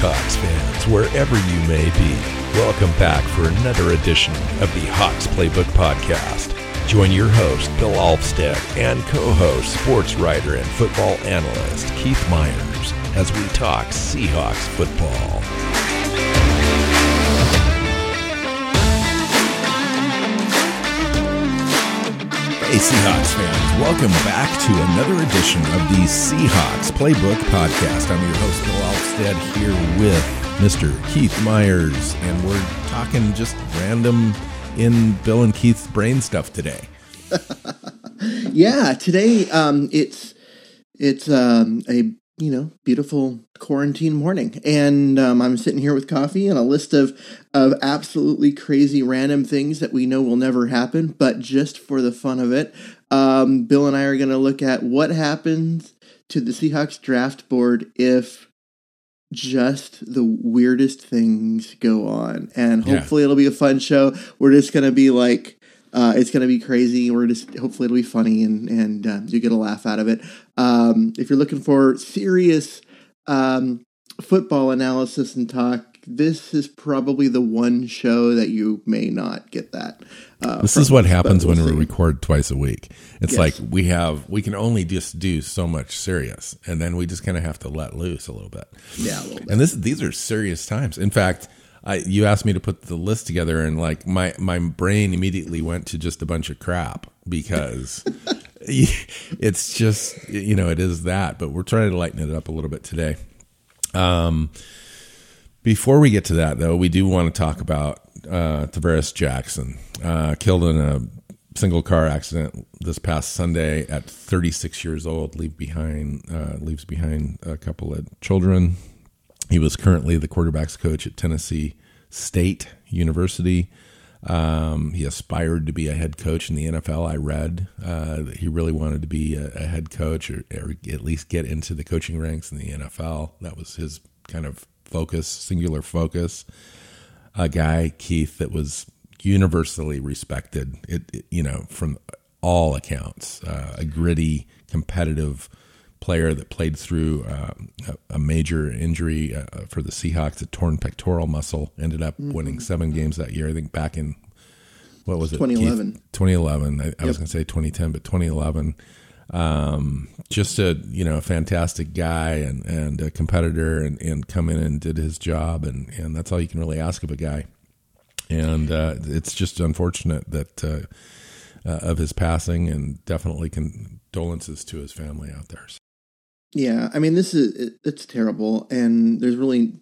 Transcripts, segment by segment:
Seahawks fans, wherever you may be. Welcome back for another edition of the Hawks Playbook Podcast. Join your host, Bill Alvstead, and co host, sports writer and football analyst, Keith Myers, as we talk Seahawks football. Hey, Seahawks fans, welcome back to another edition of the Seahawks Playbook Podcast. I'm your host, Bill Alvstead, here with Mr. Keith Myers, and we're talking just random in Bill and Keith's brain stuff today. yeah, today um, it's it's um, a you know beautiful quarantine morning, and um, I'm sitting here with coffee and a list of of absolutely crazy random things that we know will never happen, but just for the fun of it, um, Bill and I are going to look at what happens to the Seahawks draft board if just the weirdest things go on, and hopefully yeah. it'll be a fun show. We're just going to be like uh, it's going to be crazy. We're just hopefully it'll be funny and and uh, you get a laugh out of it. Um, if you're looking for serious um, football analysis and talk, this is probably the one show that you may not get that. Uh, this from, is what happens we'll when see. we record twice a week. It's yes. like we have we can only just do so much serious, and then we just kind of have to let loose a little bit. Yeah, bit. and this these are serious times. In fact I, you asked me to put the list together, and like my my brain immediately went to just a bunch of crap because it's just you know it is that. But we're trying to lighten it up a little bit today. Um, before we get to that, though, we do want to talk about uh, Tarvaris Jackson, uh, killed in a single car accident this past Sunday at 36 years old. Leave behind uh, leaves behind a couple of children he was currently the quarterbacks coach at Tennessee State University. Um, he aspired to be a head coach in the NFL. I read uh, that he really wanted to be a, a head coach or, or, at least get into the coaching ranks in the NFL. That was his kind of focus, singular focus. A guy, Keith, that was universally respected. It, it you know, from all accounts, uh, a gritty, competitive player that played through uh, a, a, major injury uh, for the Seahawks, a torn pectoral muscle, ended up mm-hmm. winning seven games that year. I think back in what was it? 2011. 2011. I, yep. I was going to say 2010, but 2011. Um, just a you know a fantastic guy and and a competitor and, and come in and did his job and and that's all you can really ask of a guy. And uh, it's just unfortunate that uh, uh, of his passing and definitely condolences to his family out there. Yeah, I mean, this is it, it's terrible, and there's really,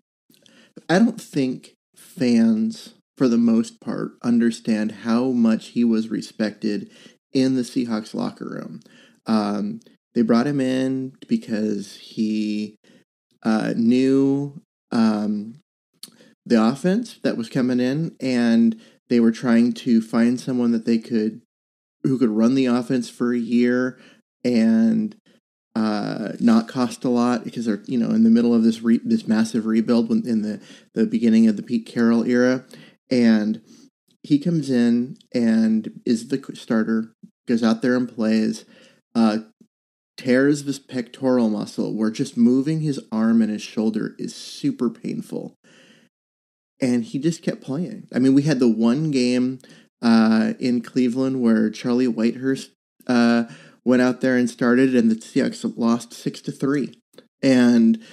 I don't think fans, for the most part, understand how much he was respected in the Seahawks locker room. Um, they brought him in because he uh, knew um, the offense that was coming in, and they were trying to find someone that they could who could run the offense for a year and uh, not cost a lot because they're you know in the middle of this re- this massive rebuild in the the beginning of the Pete Carroll era, and he comes in and is the starter, goes out there and plays, uh, tears this pectoral muscle where just moving his arm and his shoulder is super painful, and he just kept playing. I mean, we had the one game uh, in Cleveland where Charlie Whitehurst. Went out there and started, and the Seahawks lost six to three. And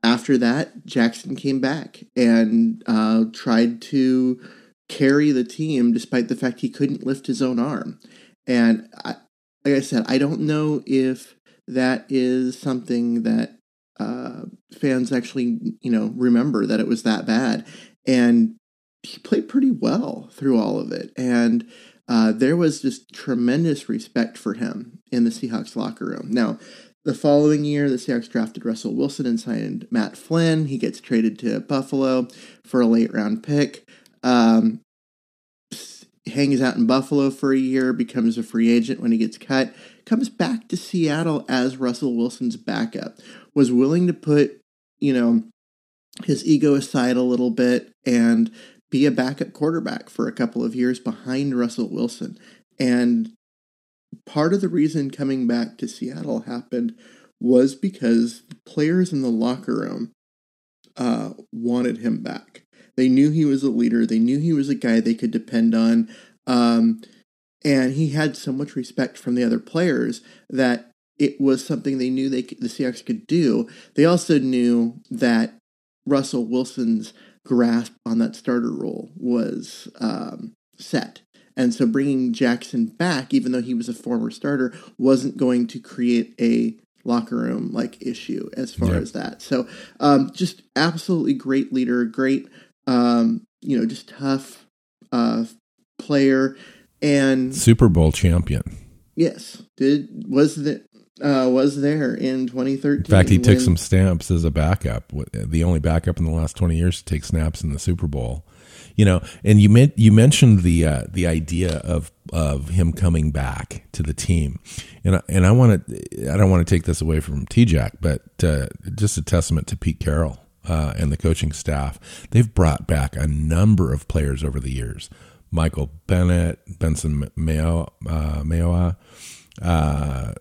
after that, Jackson came back and uh, tried to carry the team, despite the fact he couldn't lift his own arm. And I, like I said, I don't know if that is something that uh, fans actually, you know, remember that it was that bad. And he played pretty well through all of it. And uh, there was just tremendous respect for him in the Seahawks locker room. Now, the following year, the Seahawks drafted Russell Wilson and signed Matt Flynn. He gets traded to Buffalo for a late round pick. Um, hangs out in Buffalo for a year, becomes a free agent when he gets cut, comes back to Seattle as Russell Wilson's backup. Was willing to put, you know, his ego aside a little bit and be a backup quarterback for a couple of years behind Russell Wilson. And part of the reason coming back to Seattle happened was because players in the locker room uh, wanted him back. They knew he was a leader. They knew he was a guy they could depend on. Um, and he had so much respect from the other players that it was something they knew they could, the Seahawks could do. They also knew that Russell Wilson's grasp on that starter role was um, set. And so bringing Jackson back, even though he was a former starter, wasn't going to create a locker room like issue as far as that. So um, just absolutely great leader, great, um, you know, just tough uh, player and Super Bowl champion. Yes, did was the uh, was there in 2013. In fact, he took some snaps as a backup, the only backup in the last 20 years to take snaps in the Super Bowl. You know, and you meant you mentioned the uh, the idea of of him coming back to the team, and I, and I want to I don't want to take this away from T Jack, but uh, just a testament to Pete Carroll uh, and the coaching staff. They've brought back a number of players over the years. Michael Bennett, Benson Mayo, uh, Mayowa, uh,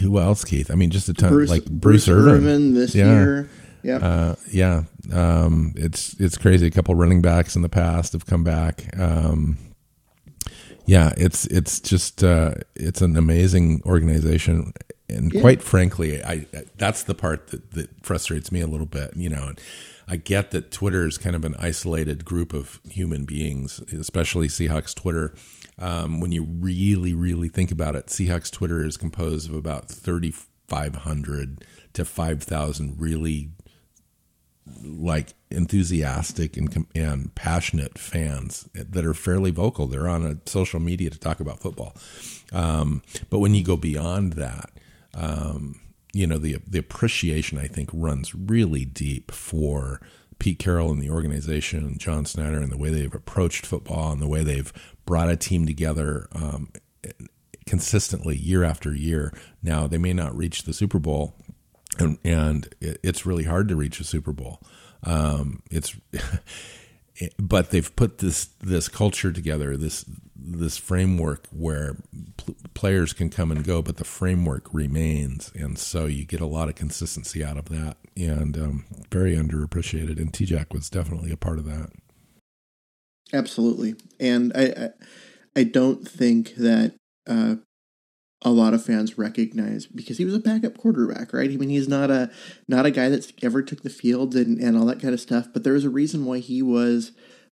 who else, Keith? I mean, just a ton, Bruce, like Bruce, Bruce Irvin. Irvin this yeah. year. Yeah, uh, yeah. Um, it's it's crazy. A couple running backs in the past have come back. Um, yeah, it's it's just uh, it's an amazing organization, and yeah. quite frankly, I that's the part that, that frustrates me a little bit. You know, I get that Twitter is kind of an isolated group of human beings, especially Seahawks Twitter. Um, when you really, really think about it, Seahawks Twitter is composed of about 3,500 to 5,000 really like enthusiastic and, and passionate fans that are fairly vocal. They're on a social media to talk about football. Um, but when you go beyond that, um, you know the the appreciation I think runs really deep for Pete Carroll and the organization, and John Schneider, and the way they've approached football and the way they've brought a team together um, consistently year after year. Now they may not reach the Super Bowl, and, and it's really hard to reach a Super Bowl. Um, it's but they've put this this culture together, this this framework where pl- players can come and go, but the framework remains, and so you get a lot of consistency out of that, and um, very underappreciated. And T-Jack was definitely a part of that. Absolutely, and I I, I don't think that uh, a lot of fans recognize because he was a backup quarterback, right? I mean, he's not a not a guy that's ever took the field and, and all that kind of stuff. But there was a reason why he was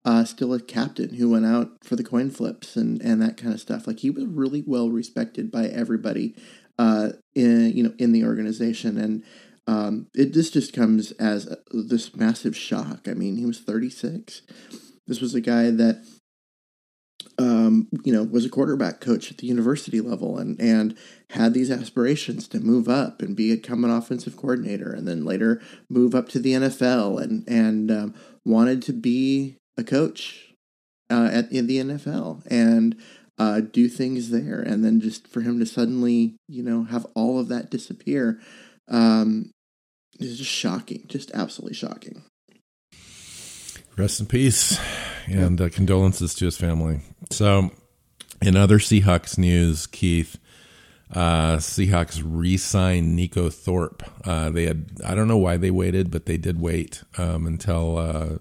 uh, still a captain who went out for the coin flips and, and that kind of stuff. Like he was really well respected by everybody uh, in you know in the organization, and um, it this just comes as a, this massive shock. I mean, he was 36. This was a guy that um, you know, was a quarterback coach at the university level and and had these aspirations to move up and become an offensive coordinator, and then later move up to the NFL and and um, wanted to be a coach uh, at in the NFL and uh, do things there, and then just for him to suddenly, you know, have all of that disappear um, is just shocking, just absolutely shocking. Rest in peace, and uh, condolences to his family. So, in other Seahawks news, Keith, uh, Seahawks re-signed Neiko Thorpe. Uh, they had I don't know why they waited, but they did wait um, until uh,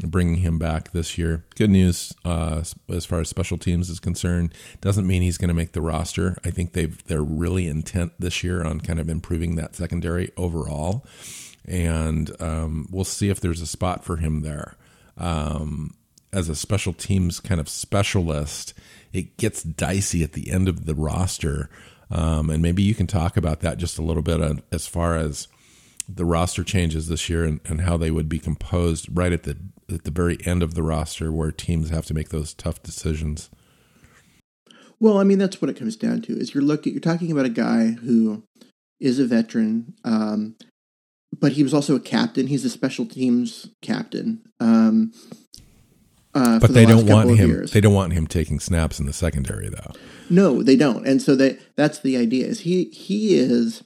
bringing him back this year. Good news uh, as far as special teams is concerned. Doesn't mean he's going to make the roster. I think they've they're really intent this year on kind of improving that secondary overall, and um, we'll see if there's a spot for him there um, as a special teams kind of specialist, it gets dicey at the end of the roster. Um, and maybe you can talk about that just a little bit as far as the roster changes this year and, and how they would be composed right at the at the very end of the roster where teams have to make those tough decisions. Well, I mean that's what it comes down to. Is you're looking you're talking about a guy who is a veteran, um, but he was also a captain. He's a special teams captain. Um, uh, but they don't want him. Years. They don't want him taking snaps in the secondary, though. No, they don't. And so that that's the idea. Is he he is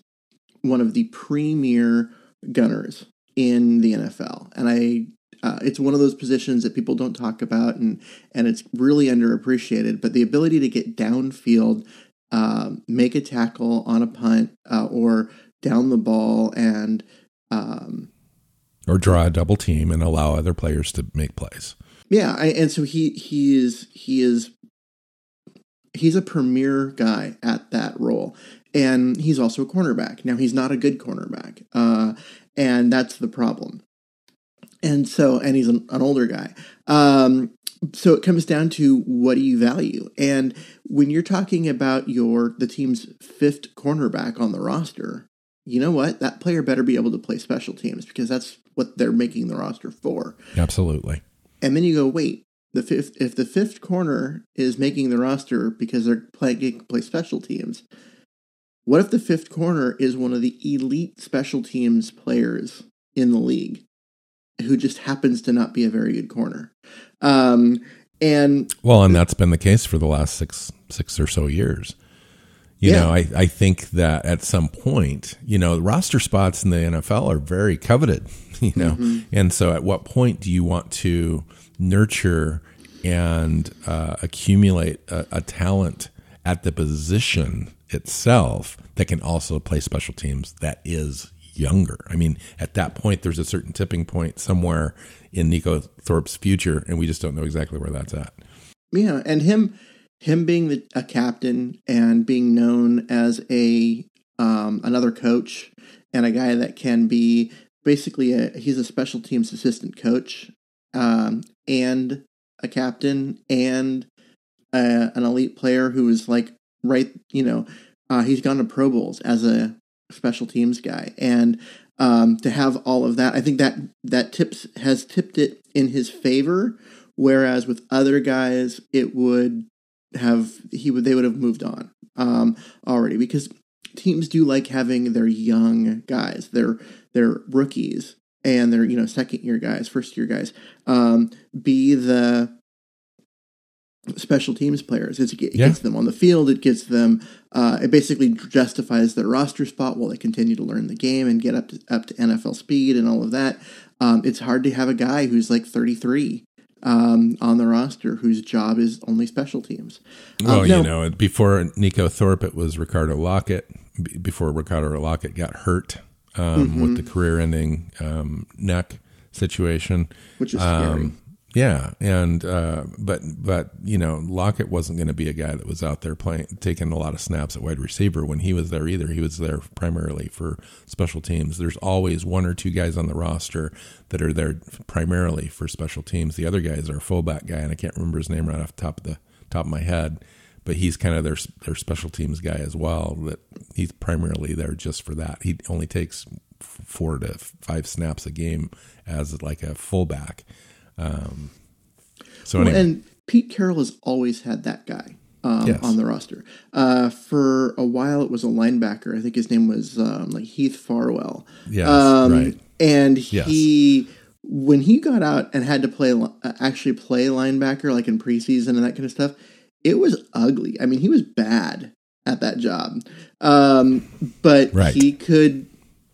one of the premier gunners in the NFL, and I. Uh, it's one of those positions that people don't talk about, and and it's really underappreciated. But the ability to get downfield, uh, make a tackle on a punt, uh, or down the ball, and um, or draw a double team and allow other players to make plays. Yeah, I, and so he he is he is he's a premier guy at that role, and he's also a cornerback. Now he's not a good cornerback, uh, and that's the problem. And so, and he's an, an older guy. Um, so it comes down to what do you value, and when you're talking about your the team's fifth cornerback on the roster, you know what? That player better be able to play special teams because that's what they're making the roster for. Absolutely. And then you go, wait, the fifth if the fifth corner is making the roster because they're playing play special teams, what if the fifth corner is one of the elite special teams players in the league who just happens to not be a very good corner? Um, and well, and that's been the case for the last six six or so years. You yeah. know, I, I think that at some point, you know, roster spots in the NFL are very coveted, you know. Mm-hmm. And so at what point do you want to nurture and uh, accumulate a, a talent at the position itself that can also play special teams that is younger. I mean, at that point, there's a certain tipping point somewhere in Neiko Thorpe's future, and we just don't know exactly where that's at. Yeah, and him him being the, a captain and being known as a um, another coach and a guy that can be basically a he's a special teams assistant coach um, and a captain and a, an elite player who is like right you know uh, he's gone to pro bowls as a special teams guy. And um, to have all of that i think that that tips has tipped it in his favor. Whereas with other guys it would have he would they would have moved on um, already. Because teams do like having their young guys, their their rookies and their you know second year guys, first year guys, um, be the special teams players. It's, it yeah. gets them on the field. It gets them. Uh, it basically justifies their roster spot while they continue to learn the game and get up to up to NFL speed and all of that. Um, it's hard to have a guy who's like 33 um, on the roster whose job is only special teams. Well, um, you know, before Neiko Thorpe, it was Ricardo Lockette. Before Ricardo Lockette got hurt um, mm-hmm. with the career-ending um, neck situation, which is scary. Yeah, and uh, but but you know Lockette wasn't going to be a guy that was out there playing taking a lot of snaps at wide receiver when he was there either. He was there primarily for special teams. There's always one or two guys on the roster that are there primarily for special teams. The other guys are a fullback guy, and I can't remember his name right off the top of the top of my head, but he's kind of their their special teams guy as well. That he's primarily there just for that. He only takes four to five snaps a game as like a fullback um, so well, and Pete Carroll has always had that guy um, yes. on the roster. Uh, for a while, it was a linebacker. I think his name was um, like Heath Farwell. Yes, um, right. And he, yes. when he got out and had to play, uh, actually play linebacker, like in preseason and that kind of stuff, it was ugly. I mean, he was bad at that job. Um, but right. he could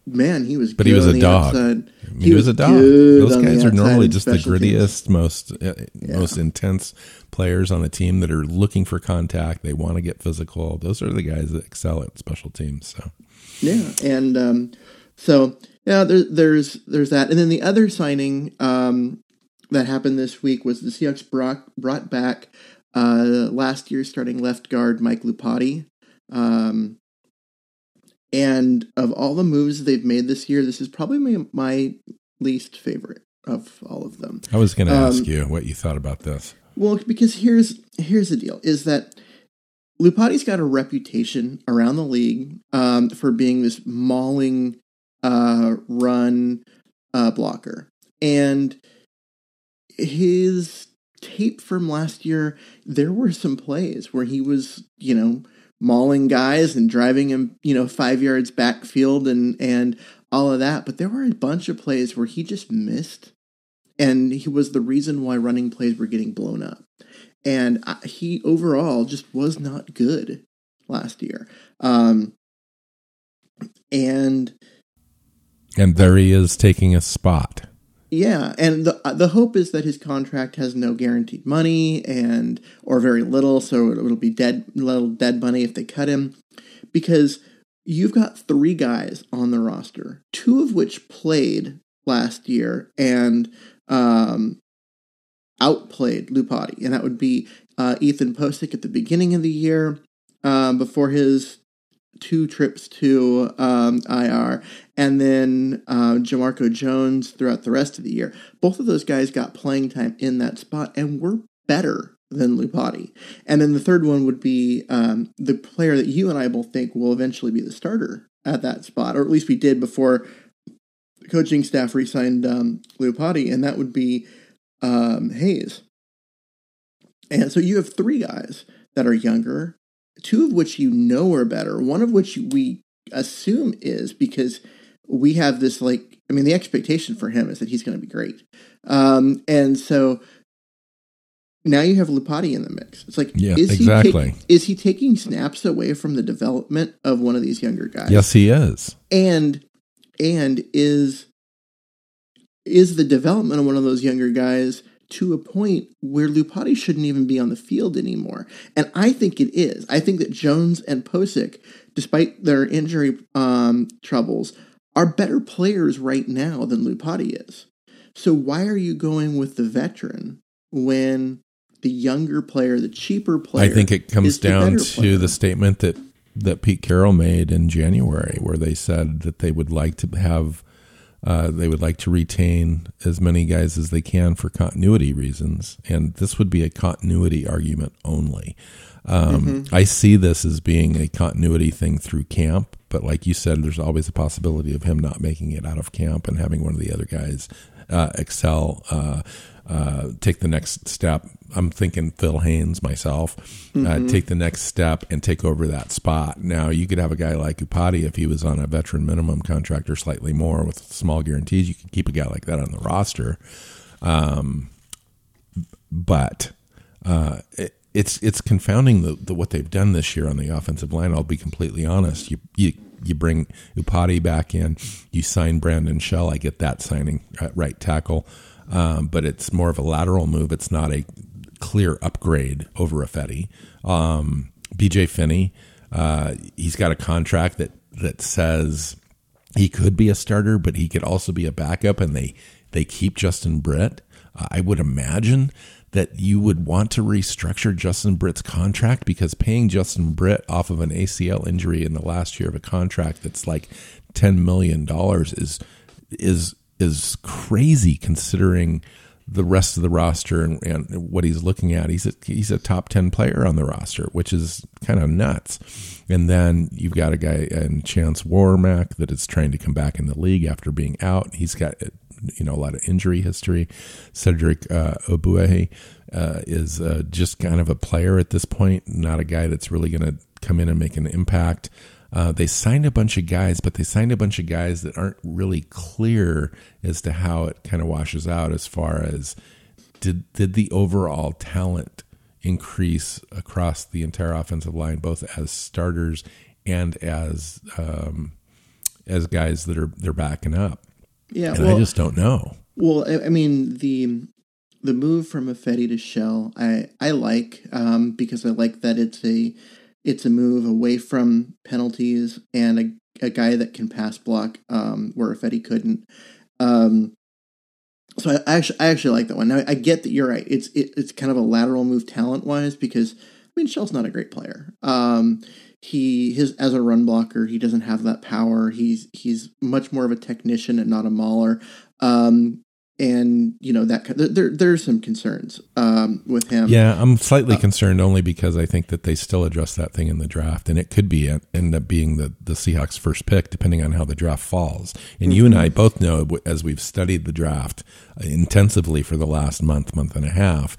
man, he was. But he was a dog. He, he, was, a dog. Those guys are normally just the grittiest, teams. most uh, yeah. most intense players on the team that are looking for contact. They want to get physical. Those are the guys that excel at special teams. So yeah, and um, so yeah, there, there's there's that, and then the other signing um, that happened this week was the Seahawks brought brought back uh, last year starting left guard Mike Iupati. Um, and of all the moves they've made this year, this is probably my, my least favorite of all of them. I was going to um, ask you what you thought about this. Well, because here's here's the deal: is that Iupati's got a reputation around the league um, for being this mauling uh, run uh, blocker, and his tape from last year, there were some plays where he was, you know, mauling guys and driving him, you know, five yards backfield and and all of that. But there were a bunch of plays where he just missed, and he was the reason why running plays were getting blown up. And he overall just was not good last year. Um, and and there he is taking a spot. Yeah, and the the hope is that his contract has no guaranteed money and or very little, so it'll be dead little dead money if they cut him, because you've got three guys on the roster, two of which played last year and um, outplayed Iupati, and that would be uh, Ethan Pocic at the beginning of the year um, before his two trips to um, IR, and then uh, Jamarco Jones throughout the rest of the year. Both of those guys got playing time in that spot and were better than Iupati. And then the third one would be um, the player that you and I both think will eventually be the starter at that spot, or at least we did before the coaching staff re-signed um, Iupati, and that would be um, Haynes. And so you have three guys that are younger, two of which you know are better, one of which we assume is because we have this like I mean the expectation for him is that he's going to be great. Um, and so now you have Iupati in the mix. It's like Yeah, is exactly. he take, is he taking snaps away from the development of one of these younger guys? Yes, he is. and and is is the development of one of those younger guys to a point where Iupati shouldn't even be on the field anymore. And I think it is. I think that Jones and Pocic, despite their injury um, troubles, are better players right now than Iupati is. So why are you going with the veteran when the younger player, the cheaper player, I think it comes is the down to the statement that that Pete Carroll made in January, where they said that they would like to have, uh, they would like to retain as many guys as they can for continuity reasons, and this would be a continuity argument only. Um, I see this as being a continuity thing through camp, but like you said, there's always a possibility of him not making it out of camp and having one of the other guys uh, excel, uh, uh, take the next step. I'm thinking Phil Haynes myself, uh, take the next step and take over that spot. Now you could have a guy like Iupati if he was on a veteran minimum contract or slightly more with small guarantees. You could keep a guy like that on the roster, um, but uh, it, it's it's confounding the, the what they've done this year on the offensive line. I'll be completely honest. You you you bring Iupati back in, you sign Brandon Shell. I get that signing at right tackle, um, but it's more of a lateral move. It's not a clear upgrade over Ifedi. Um, BJ Finney, uh, he's got a contract that that says he could be a starter, but he could also be a backup, and they they keep Justin Britt. Uh, I would imagine that you would want to restructure Justin Britt's contract because paying Justin Britt off of an ACL injury in the last year of a contract that's like ten million dollars is is is crazy considering the rest of the roster and, and what he's looking at. He's a, he's a top 10 player on the roster, which is kind of nuts. And then you've got a guy in Chance Warmack that is trying to come back in the league after being out. He's got you know a lot of injury history. Cedric uh, uh, is uh, just kind of a player at this point, not a guy that's really going to come in and make an impact. Uh, they signed a bunch of guys, but they signed a bunch of guys that aren't really clear as to how it kind of washes out as far as did did the overall talent increase across the entire offensive line, both as starters and as um, as guys that are they're backing up. Yeah, and well, I just don't know. Well, I, I mean the the move from Ifedi to Shell, I I like um, because I like that it's a it's a move away from penalties and a, a guy that can pass block um, where Ifedi couldn't. Um, so I, I actually I actually like that one. Now I get that you're right. It's it, it's kind of a lateral move talent wise because I mean Shell's not a great player. Um, he his as a run blocker he doesn't have that power. He's he's much more of a technician and not a mauler. Um, and you know that there there's some concerns um, with him. Yeah, I'm slightly uh, concerned only because I think that they still address that thing in the draft, and it could be end up being the the Seahawks' first pick, depending on how the draft falls. And mm-hmm. you and I both know, as we've studied the draft intensively for the last month, month and a half,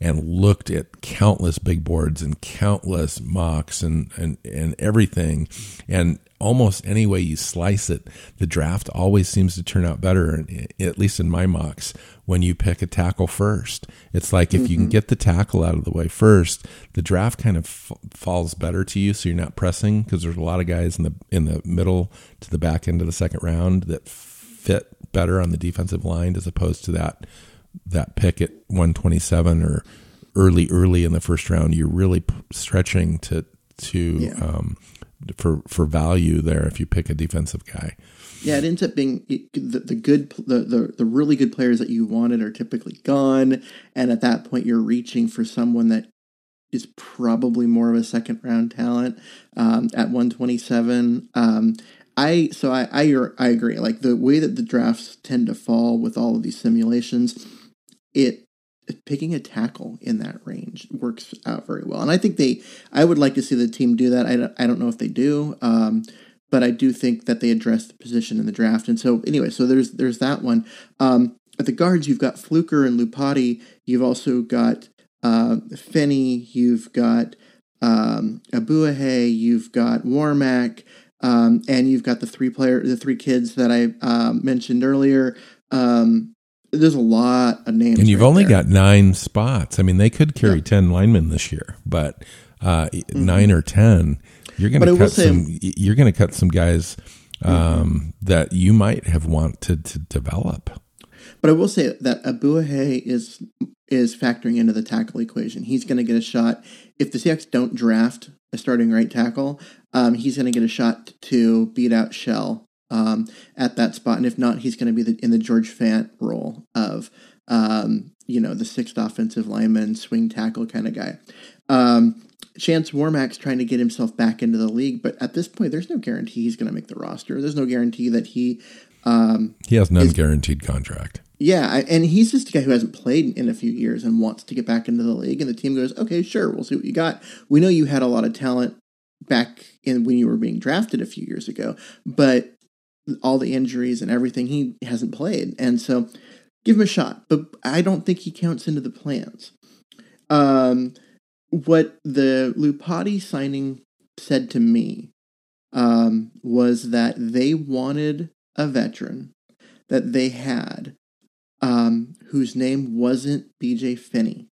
and looked at countless big boards and countless mocks and and and everything, and almost any way you slice it, the draft always seems to turn out better, at least in my mocks, when you pick a tackle first. It's like if mm-hmm. you can get the tackle out of the way first, the draft kind of f- falls better to you, so you're not pressing because there's a lot of guys in the in the middle to the back end of the second round that fit better on the defensive line as opposed to that that pick at 127 or early early in the first round. You're really p- stretching to to Yeah. um, for for value there if you pick a defensive guy. Yeah, it ends up being the, the good, the, the the really good players that you wanted are typically gone, and at that point, you're reaching for someone that is probably more of a second round talent um, at 127. Um, I so I, I I agree. Like the way that the drafts tend to fall with all of these simulations, it picking a tackle in that range works out very well. And I think they, I would like to see the team do that. I don't, I don't know if they do. Um, but I do think that they address the position in the draft. And so anyway, so there's there's that one. Um, at the guards, you've got Fluker and Iupati. You've also got uh, Finney. You've got um, Ogbuehi. You've got Warmack. Um, and you've got the three player, the three kids that I uh, mentioned earlier. Um, there's a lot of names, and you've right only there. got nine spots. I mean, they could carry Yeah. ten linemen this year, but uh, nine or ten, you're going Mm-hmm. To cut say- some. You're going to cut some guys um, that you might have wanted to develop. But I will say that Ogbuehi is is factoring into the tackle equation. He's going to get a shot if the Seahawks don't draft a starting right tackle. Um, he's going to get a shot to beat out Shell um, at that spot, and if not, he's going to be the, in the George Fant role of um, you know the sixth offensive lineman, swing tackle kind of guy. Um, Chance Warmack's trying to get himself back into the league, but at this point, there's no guarantee he's going to make the roster. There's no guarantee that he um, He has an unguaranteed contract. yeah, and he's just a guy who hasn't played in a few years and wants to get back into the league. And the team goes, "Okay, sure, we'll see what you got. We know you had a lot of talent back in when you were being drafted a few years ago, but all the injuries and everything, he hasn't played, and so give him a shot. But I don't think he counts into the plans. Um, what the Iupati signing said to me um, was that they wanted a veteran that they had um, whose name wasn't BJ Finney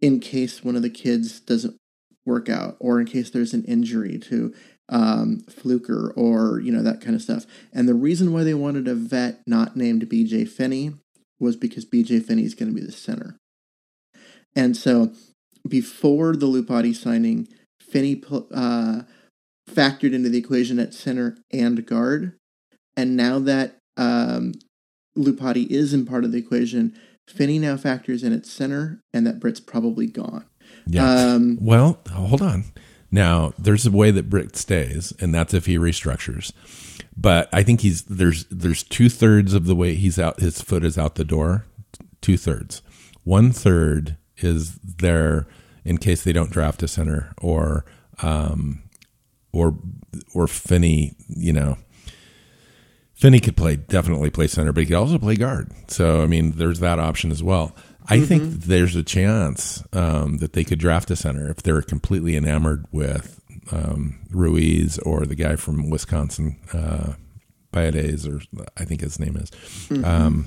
in case one of the kids doesn't work out or in case there's an injury to um, Fluker or, you know, that kind of stuff. And the reason why they wanted a vet not named BJ Finney was because BJ Finney is going to be the center. And so before the Iupati signing, Finney uh, factored into the equation at center and guard. And now that um, Iupati is in part of the equation, Finney now factors in at center, and that Britt's probably gone. Yeah. Um, well, hold on. Now, there's a way that Britt stays, and that's if he restructures. But I think he's there's there's two thirds of the way he's out. His foot is out the door. Two thirds. One third is there in case they don't draft a center or um or or Finney. You know, Finney could play definitely play center, but he could also play guard. So I mean, there's that option as well. I think there's a chance um, that they could draft a center if they're completely enamored with um, Ruiz or the guy from Wisconsin, uh, Paredes, or I think his name is. Um,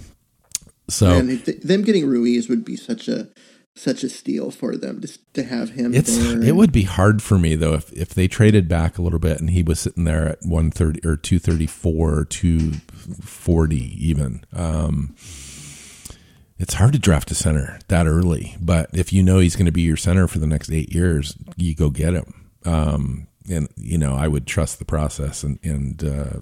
so and it, them getting Ruiz would be such a such a steal for them just to have him It's there. it would be hard for me though if if they traded back a little bit and he was sitting there at one thirty or two thirty four two forty even. Um, it's hard to draft a center that early, but if you know he's going to be your center for the next eight years, you go get him. Um, and you know, I would trust the process, and and uh,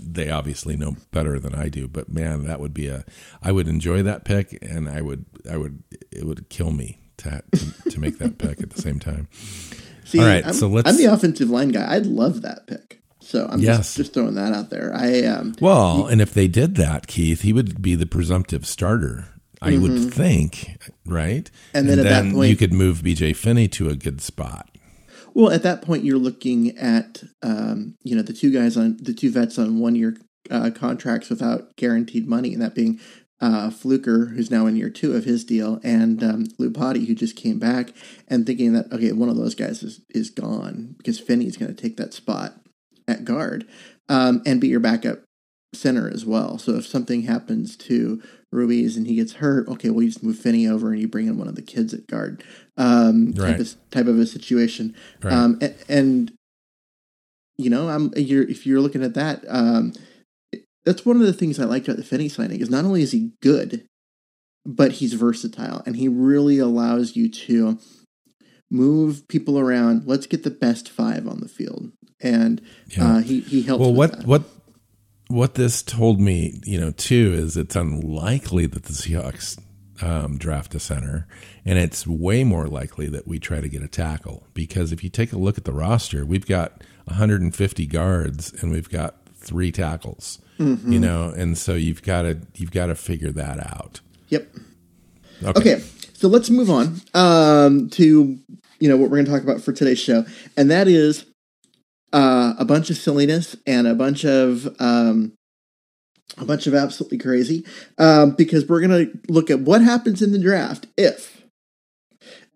they obviously know better than I do. But man, that would be a I would enjoy that pick, and I would I would it would kill me to to, to make that pick at the same time. See, All right, I'm, so let's- I'm the offensive line guy. I'd love that pick. So I'm Yes. just, just throwing that out there. I um, Well, and if they did that, Keith, he would be the presumptive starter. I would think, right? Mm-hmm. And then at that point- you could move BJ Finney to a good spot. Well, at that point, you're looking at um, you know the two guys on the two vets on one year uh, contracts without guaranteed money, and that being uh, Fluker, who's now in year two of his deal, and um, Iupati, who just came back, and thinking that okay, one of those guys is is gone because Finney's going to take that spot at guard um, and be your backup center as well. So if something happens to Ruiz and he gets hurt, okay, well you just move Finney over and you bring in one of the kids at guard, um, type Right. of type of a situation. Right. Um, and, and you know, I'm you're if you're looking at that, um, that's one of the things I liked about the Finney signing is not only is he good, but he's versatile and he really allows you to move people around. Let's get the best five on the field, and Yeah. uh, he he helped. Well, what that. what what this told me, you know, too, is it's unlikely that the Seahawks um, draft a center, and it's way more likely that we try to get a tackle because if you take a look at the roster, we've got 150 guards and we've got three tackles, Mm-hmm. you know, and so you've got to you've got to figure that out. Yep. Okay. Okay, so let's move on um, to you know what we're going to talk about for today's show, and that is uh, a bunch of silliness and a bunch of um, a bunch of absolutely crazy um, because we're going to look at what happens in the draft if.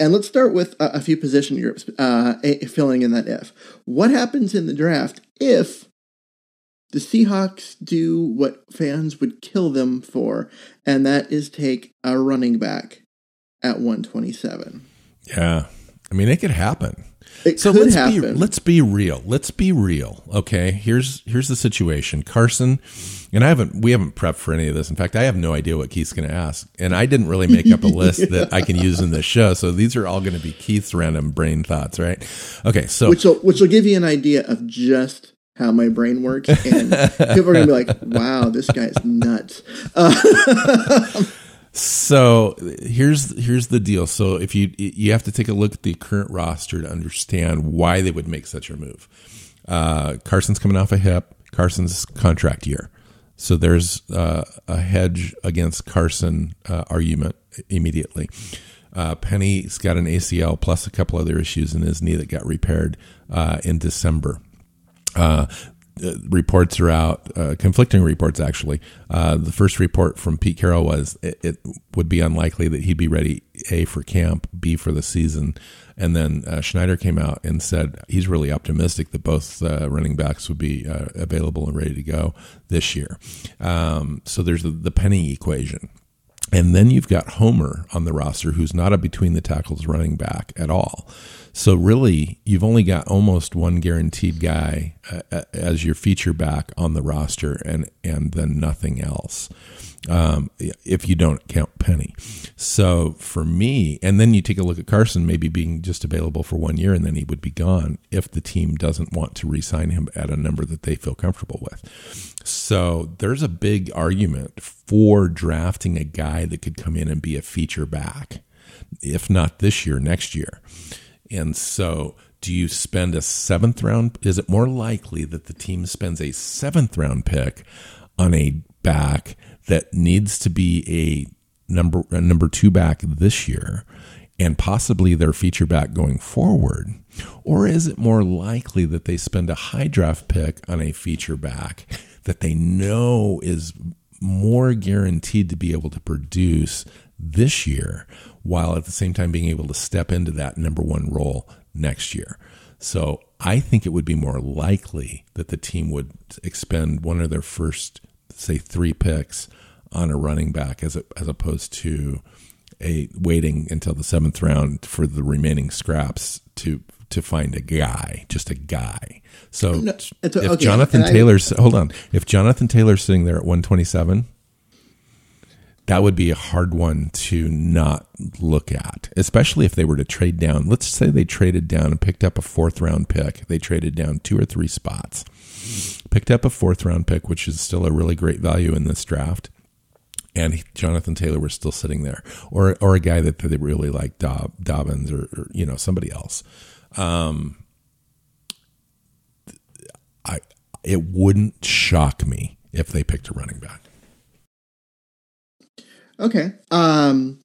And let's start with a, a few position groups uh, filling in that if. What happens in the draft if the Seahawks do what fans would kill them for, and that is take a running back at 127. Yeah, I mean, it could happen. It so let's happen. be let's be real. Let's be real. Okay, here's here's the situation. Carson and I haven't we haven't prepped for any of this. In fact, I have no idea what Keith's going to ask, and I didn't really make up a list that I can use in this show. So these are all going to be Keith's random brain thoughts, right? Okay, so which will which will give you an idea of just how my brain works, and people are gonna be like, "Wow, this guy's nuts." Uh, So here's here's the deal. So if you you have to take a look at the current roster to understand why they would make such a move. Uh, Carson's coming off a hip. Carson's contract year, so there's uh, a hedge against Carson uh, argument immediately. Uh, Penny's got an ACL plus a couple other issues in his knee that got repaired uh, in December. Uh, reports are out, uh, conflicting reports actually. Uh, the first report from Pete Carroll was it, it would be unlikely that he'd be ready A for camp, B for the season. And then uh, Schneider came out and said he's really optimistic that both uh, running backs would be uh, available and ready to go this year. Um, so there's the, the penny equation. And then you've got Homer on the roster, who's not a between the tackles running back at all. So really, you've only got almost one guaranteed guy uh, as your feature back on the roster, and and then nothing else. Um, if you don't count Penny. So for me, and then you take a look at Carson maybe being just available for one year and then he would be gone if the team doesn't want to re sign him at a number that they feel comfortable with. So there's a big argument for drafting a guy that could come in and be a feature back, if not this year, next year. And so do you spend a seventh round? Is it more likely that the team spends a seventh round pick on a back that needs to be a number a number two back this year and possibly their feature back going forward? Or is it more likely that they spend a high draft pick on a feature back that they know is more guaranteed to be able to produce this year while at the same time being able to step into that number one role next year? So I think it would be more likely that the team would expend one of their first, say, three picks on a running back as a, as opposed to a waiting until the seventh round for the remaining scraps to to find a guy, just a guy. So No, it's- if okay, Jonathan and I- Taylor's hold on, if Jonathan Taylor's sitting there at one twenty seven, that would be a hard one to not look at, especially if they were to trade down. Let's say they traded down and picked up a fourth round pick. They traded down two or three spots, picked up a fourth round pick, which is still a really great value in this draft. And Jonathan Taylor was still sitting there, or or a guy that they really like, Dob, Dobbins, or, or you know somebody else. Um, I it wouldn't shock me if they picked a running back. Okay. Um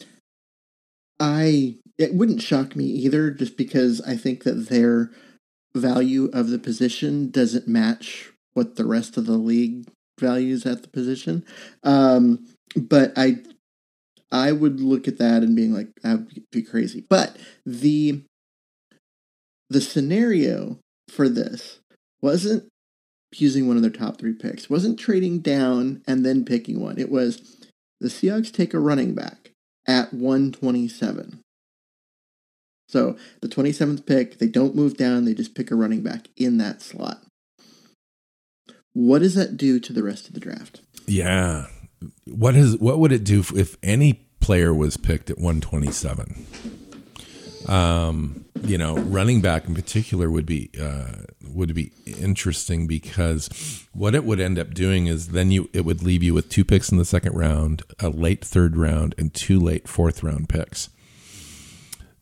I it wouldn't shock me either just because I think that their value of the position doesn't match what the rest of the league values at the position. Um but I I would look at that and being like would be crazy. But the the scenario for this wasn't using one of their top 3 picks. Wasn't trading down and then picking one. It was the Seahawks take a running back at 127. So the 27th pick, they don't move down, they just pick a running back in that slot. What does that do to the rest of the draft? Yeah. What is what would it do if any player was picked at 127? Um, you know, running back in particular would be uh, would be interesting because what it would end up doing is then you it would leave you with two picks in the second round, a late third round, and two late fourth round picks.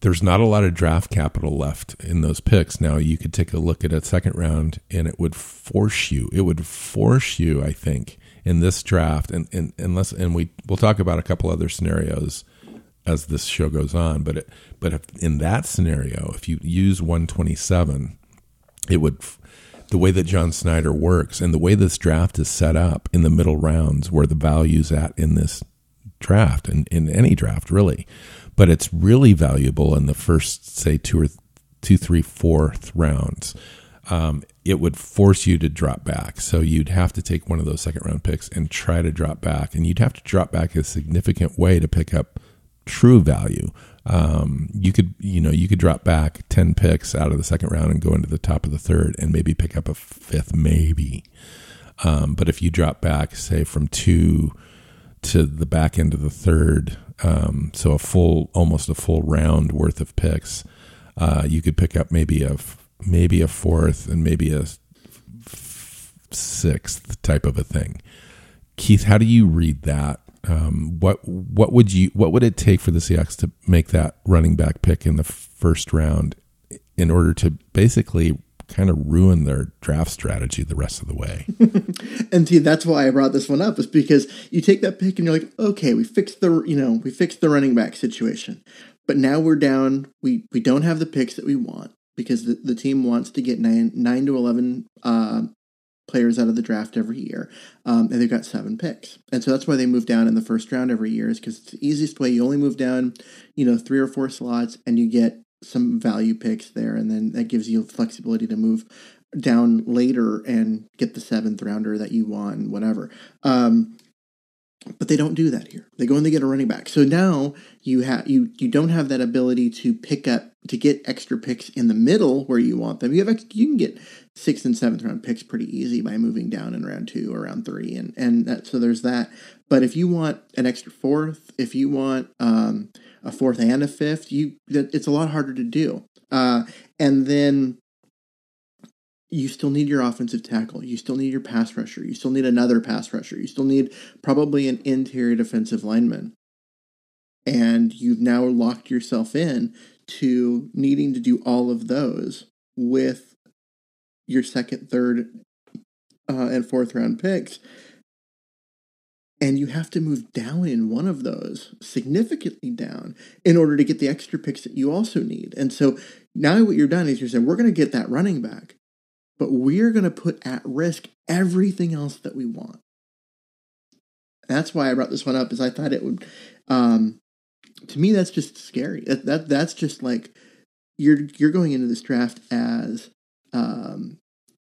There's not a lot of draft capital left in those picks. Now you could take a look at a second round, and it would force you. It would force you, I think, in this draft, and, and unless and we we'll talk about a couple other scenarios as this show goes on. But it, but if, in that scenario, if you use 127, it would the way that John Schneider works and the way this draft is set up in the middle rounds, where the value's at in this draft and in any draft really, but it's really valuable in the first say two or two, three, fourth rounds. Um, it would force you to drop back. So you'd have to take one of those second round picks and try to drop back, and you'd have to drop back a significant way to pick up true value. Um, you could, you know, you could drop back 10 picks out of the second round and go into the top of the third and maybe pick up a fifth, maybe. Um, but if you drop back, say from two to the back end of the third, um, so a full, almost a full round worth of picks, uh, you could pick up maybe a, maybe a fourth and maybe a sixth type of a thing. Keith, how do you read that? Um, what what would you what would it take for the Seahawks to make that running back pick in the first round in order to basically kind of ruin their draft strategy the rest of the way? and see, that's why I brought this one up is because you take that pick and you're like, okay, we fixed the you know we fixed the running back situation, but now we're down. We we don't have the picks that we want because the, the team wants to get nine nine to eleven uh, players out of the draft every year, um, and they've got seven picks, and so that's why they move down in the first round every year. Is because it's the easiest way. You only move down, you know, three or four slots, and you get some value picks there, and then that gives you flexibility to move down later and get the seventh rounder that you want, and whatever. Um, but they don't do that here. They go and they get a running back. So now you have you you don't have that ability to pick up to get extra picks in the middle where you want them. You have you can get sixth and seventh round picks pretty easy by moving down in round two or round three, and and that, so there's that. But if you want an extra fourth, if you want um, a fourth and a fifth, you it's a lot harder to do. Uh, and then you still need your offensive tackle. You still need your pass rusher. You still need another pass rusher. You still need probably an interior defensive lineman. And you've now locked yourself in to needing to do all of those with your second, third, uh, and fourth round picks. And you have to move down in one of those, significantly down, in order to get the extra picks that you also need. And so now what you're done is you're saying, we're going to get that running back, but we're going to put at risk everything else that we want. That's why I brought this one up, is I thought it would, um, to me, that's just scary. That, that that's just like you're you're going into this draft as um,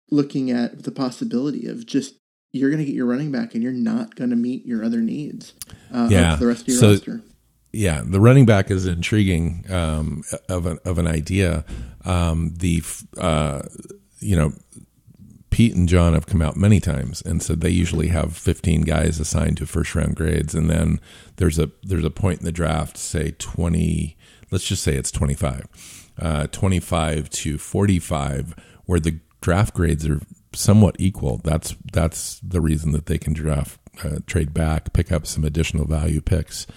looking at the possibility of just you're going to get your running back and you're not going to meet your other needs uh, yeah. the rest of your so, roster. Yeah, the running back is intriguing um, of an of an idea. Um, the uh, you know Pete and John have come out many times and said they usually have 15 guys assigned to first round grades, and then there's a there's a point in the draft, say 20, let's just say it's 25, uh, 25 to 45, where the draft grades are somewhat equal. That's that's the reason that they can draft, uh, trade back, pick up some additional value picks,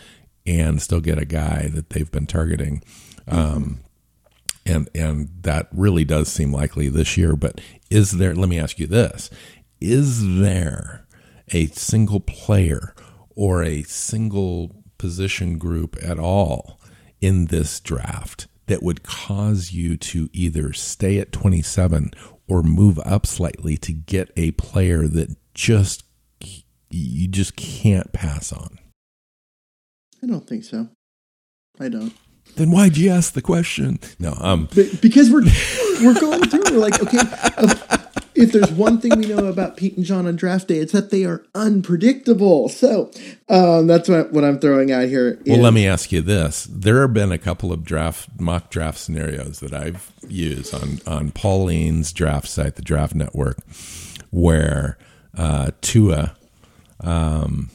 and still get a guy that they've been targeting. Um, and and that really does seem likely this year. But is there? Let me ask you this: Is there a single player or a single position group at all in this draft that would cause you to either stay at 27 or move up slightly to get a player that just you just can't pass on? I don't think so. I don't. Then why'd you ask the question? No, um, but because we're we're going through. We're like, okay, if there's one thing we know about Pete and John on draft day, it's that they are unpredictable. So um, that's what, what I'm throwing out here. Well, let me ask you this: There have been a couple of draft mock draft scenarios that I've used on on Pauline's draft site, the Draft Network, where uh, Tua um,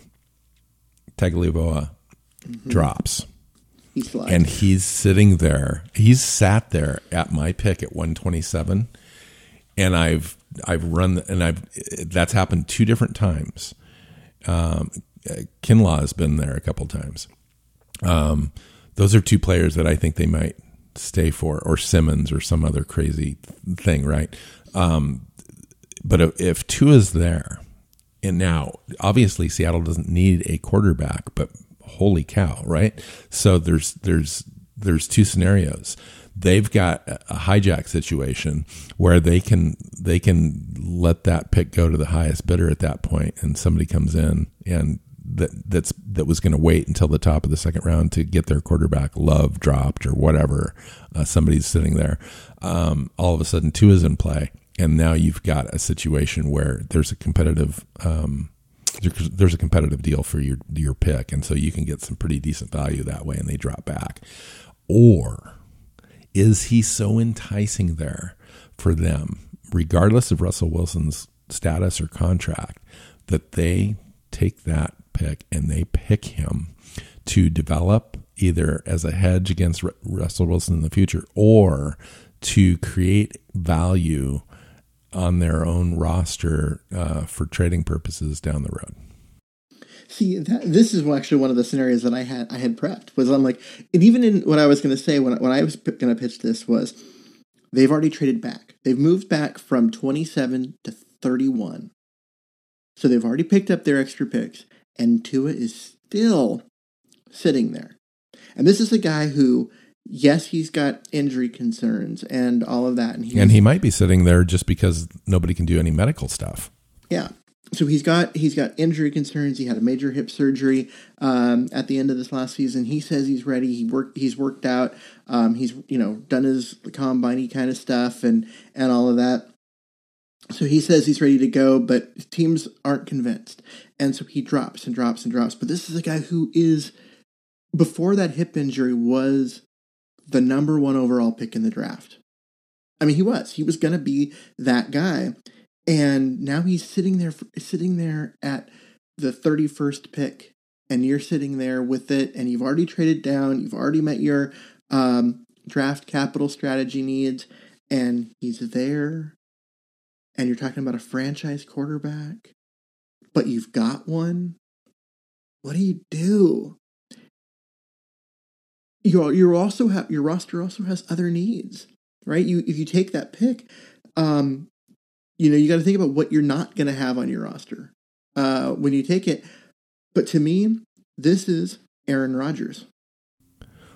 mm-hmm. drops he slides. and he's sitting there. He's sat there at my pick at 127, and I've I've run and I've that's happened two different times. Um, Kinlaw has been there a couple times. Um, those are two players that I think they might stay for, or Simmons, or some other crazy thing, right? Um, but if, if is there, and now obviously Seattle doesn't need a quarterback, but holy cow, right? So there's there's there's two scenarios. They've got a hijack situation where they can they can let that pick go to the highest bidder at that point, and somebody comes in and that that's that was going to wait until the top of the second round to get their quarterback love dropped or whatever. Uh, somebody's sitting there. Um, all of a sudden, Tua is in play, and now you've got a situation where there's a competitive um, there's a competitive deal for your your pick, and so you can get some pretty decent value that way, and they drop back. Or is he so enticing there for them, regardless of Russell Wilson's status or contract, that they take that pick and they pick him to develop either as a hedge against Russell Wilson in the future or to create value on their own roster uh, for trading purposes down the road. See, that, this is actually one of the scenarios that I had I had prepped. Was I'm like, and even in what I was going to say when when I was going to pitch this was, they've already traded back. They've moved back from 27 to 31, so they've already picked up their extra picks, and Tua is still sitting there. And this is a guy who yes, he's got injury concerns and all of that, and, and he might be sitting there just because nobody can do any medical stuff. Yeah, so he's got he's got injury concerns. He had a major hip surgery um, at the end of this last season. He says he's ready. He worked. He's worked out. Um, he's you know done his combine kind of stuff and and all of that. So he says he's ready to go, but teams aren't convinced, and so he drops and drops and drops. But this is a guy who is before that hip injury was the number one overall pick in the draft. I mean, he was. He was going to be that guy and now he's sitting there sitting there at the 31st pick and you're sitting there with it and you've already traded down you've already met your um, draft capital strategy needs and he's there and you're talking about a franchise quarterback but you've got one? What do you do? You you also have your roster also has other needs right? You if you take that pick um, you know, you got to think about what you're not going to have on your roster uh, when you take it. But to me, this is Aaron Rodgers.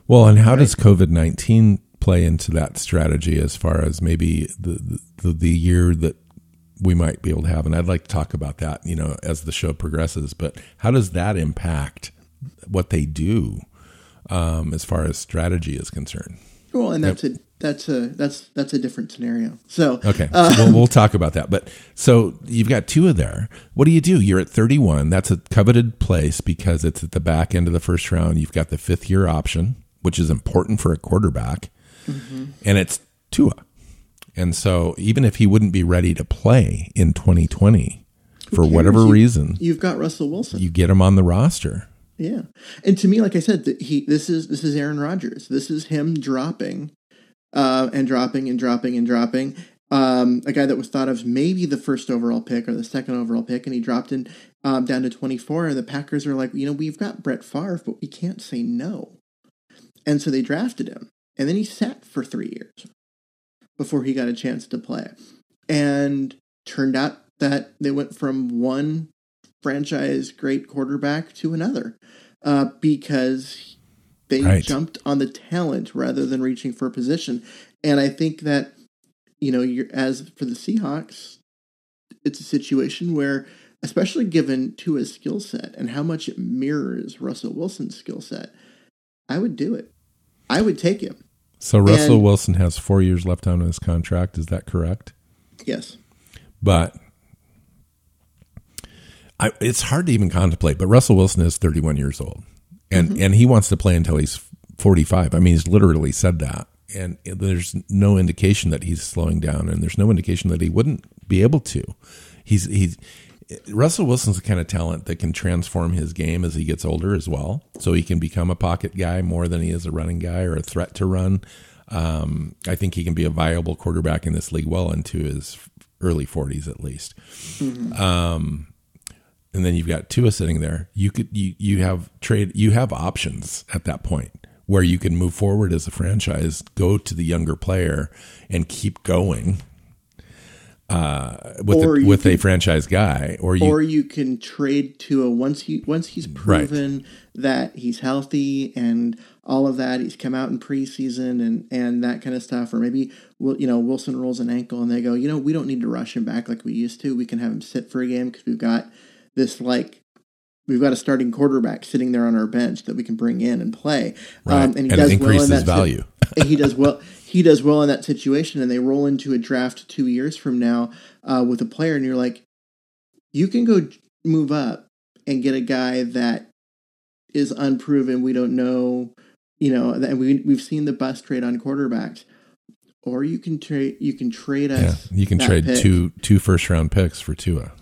Well, and how right? does COVID 19 play into that strategy as far as maybe the, the, the year that we might be able to have? And I'd like to talk about that, you know, as the show progresses. But how does that impact what they do um, as far as strategy is concerned? Well, and that's yep. That's a that's that's a different scenario. So okay, uh, so we'll, we'll talk about that. But so you've got Tua there. What do you do? You're at 31. That's a coveted place because it's at the back end of the first round. You've got the fifth year option, which is important for a quarterback, mm-hmm. and it's Tua. And so even if he wouldn't be ready to play in 2020 for whatever you, reason, you've got Russell Wilson. You get him on the roster. Yeah, and to me, like I said, he this is this is Aaron Rodgers. This is him dropping uh, and dropping and dropping and dropping. Um, a guy that was thought of maybe the first overall pick or the second overall pick, and he dropped in um, down to 24. And the Packers are like, you know, we've got Brett Favre, but we can't say no. And so they drafted him. And then he sat for three years before he got a chance to play. And turned out that they went from one franchise great quarterback to another uh, because they right. jumped on the talent rather than reaching for a position. And I think that, you know, you're, as for the Seahawks, it's a situation where, especially given to his skill set and how much it mirrors Russell Wilson's skill set, I would do it. I would take him. So Russell and, Wilson has four years left on his contract. Is that correct? Yes. But I, it's hard to even contemplate. But Russell Wilson is 31 years old and mm-hmm. and he wants to play until he's 45. I mean, he's literally said that. And there's no indication that he's slowing down, and there's no indication that he wouldn't be able to. He's he's Russell Wilson's the kind of talent that can transform his game as he gets older as well. So he can become a pocket guy more than he is a running guy or a threat to run. Um, I think he can be a viable quarterback in this league well into his early 40s at least. Mm-hmm. Um, and then you've got Tua sitting there. You could you you have trade you have options at that point where you can move forward as a franchise, go to the younger player, and keep going uh, with a, with can, a franchise guy, or you or you can trade to a once he once he's proven right. that he's healthy and all of that. He's come out in preseason and and that kind of stuff, or maybe you know Wilson rolls an ankle and they go, you know, we don't need to rush him back like we used to. We can have him sit for a game because we've got this like we've got a starting quarterback sitting there on our bench that we can bring in and play. Right. Um, and he and does well in that value. he does well. He does well in that situation, and they roll into a draft two years from now uh, with a player, and you're like, you can go move up and get a guy that is unproven. We don't know, you know, and we we've seen the bust trade on quarterbacks. Or you can trade. You can trade us. Yeah, you can trade pick. two two first round picks for Tua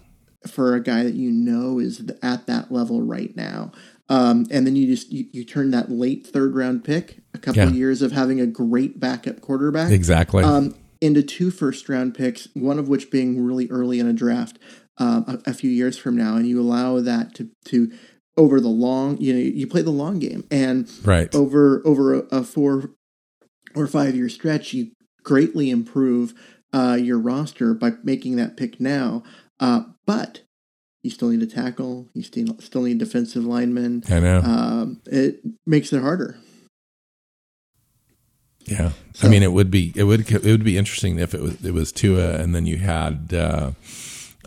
for a guy that you know is at that level right now. Um, and then you just you, you, turn that late third round pick, a couple yeah. of years of having a great backup quarterback, exactly, um, into two first round picks, one of which being really early in a draft um, a, a, few years from now, and you allow that to to over the long, you know, you play the long game, and right over over a, a four or five year stretch, you greatly improve uh, your roster by making that pick now. Uh, but you still need a tackle. You still still need defensive linemen. I know. Um, it makes it harder. Yeah, so, I mean, it would be it would it would be interesting if it was it was Tua, and then you had uh,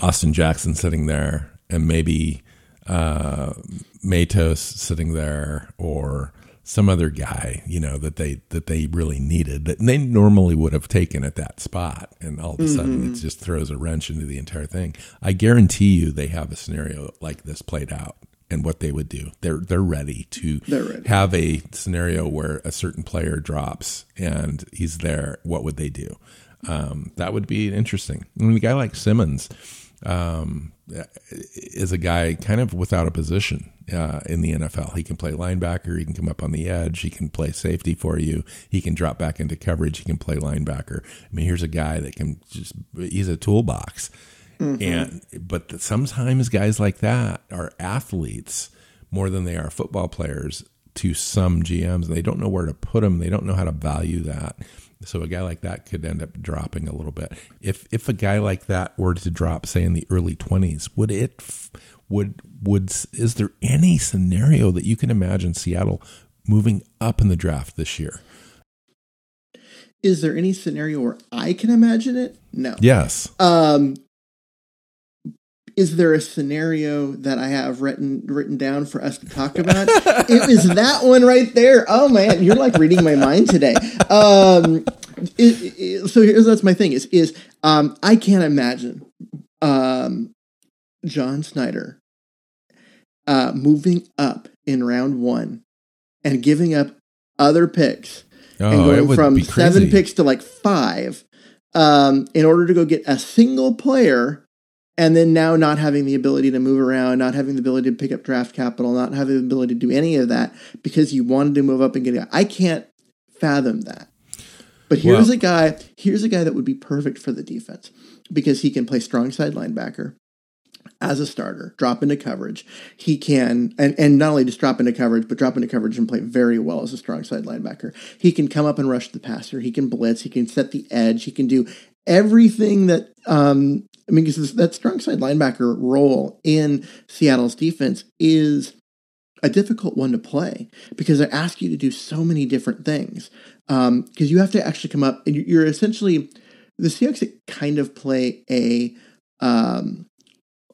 Austin Jackson sitting there, and maybe uh, Matos sitting there, or some other guy, you know, that they that they really needed that they normally would have taken at that spot, and all of a sudden mm-hmm. it just throws a wrench into the entire thing. I guarantee you, they have a scenario like this played out, and what they would do. They're they're ready to they're ready. have a scenario where a certain player drops and he's there. What would they do? Um, that would be interesting. I mean, a guy like Simmons um, is a guy kind of without a position uh, in the NFL. He can play linebacker. He can come up on the edge. He can play safety for you. He can drop back into coverage. He can play linebacker. I mean, here's a guy that can just, he's a toolbox. Mm-hmm. And, but sometimes guys like that are athletes more than they are football players to some GMs. They don't know where to put them. They don't know how to value that. So a guy like that could end up dropping a little bit. If if a guy like that were to drop, say in the early twenties, would it would would is there any scenario that you can imagine Seattle moving up in the draft this year? Is there any scenario where I can imagine it? No. Yes. Um, is there a scenario that I have written written down for us to talk about? it was that one right there. Oh man, you're like reading my mind today. Um, it, it, so here's that's my thing is is um, I can't imagine um, John Schneider uh, moving up in round one and giving up other picks oh, and going from seven picks to like five um, in order to go get a single player and then now not having the ability to move around, not having the ability to pick up draft capital, not having the ability to do any of that because you wanted to move up and get it. I can't fathom that. But here's a guy, here's a guy that would be perfect for the defense because he can play strong side linebacker as a starter, drop into coverage. He can, and, and not only just drop into coverage, but drop into coverage and play very well as a strong side linebacker. He can come up and rush the passer. He can blitz. He can set the edge. He can do everything that um, I mean, because that strong side linebacker role in Seattle's defense is a difficult one to play because they ask you to do so many different things. Because um, you have to actually come up, and you're essentially the Seahawks kind of play a um,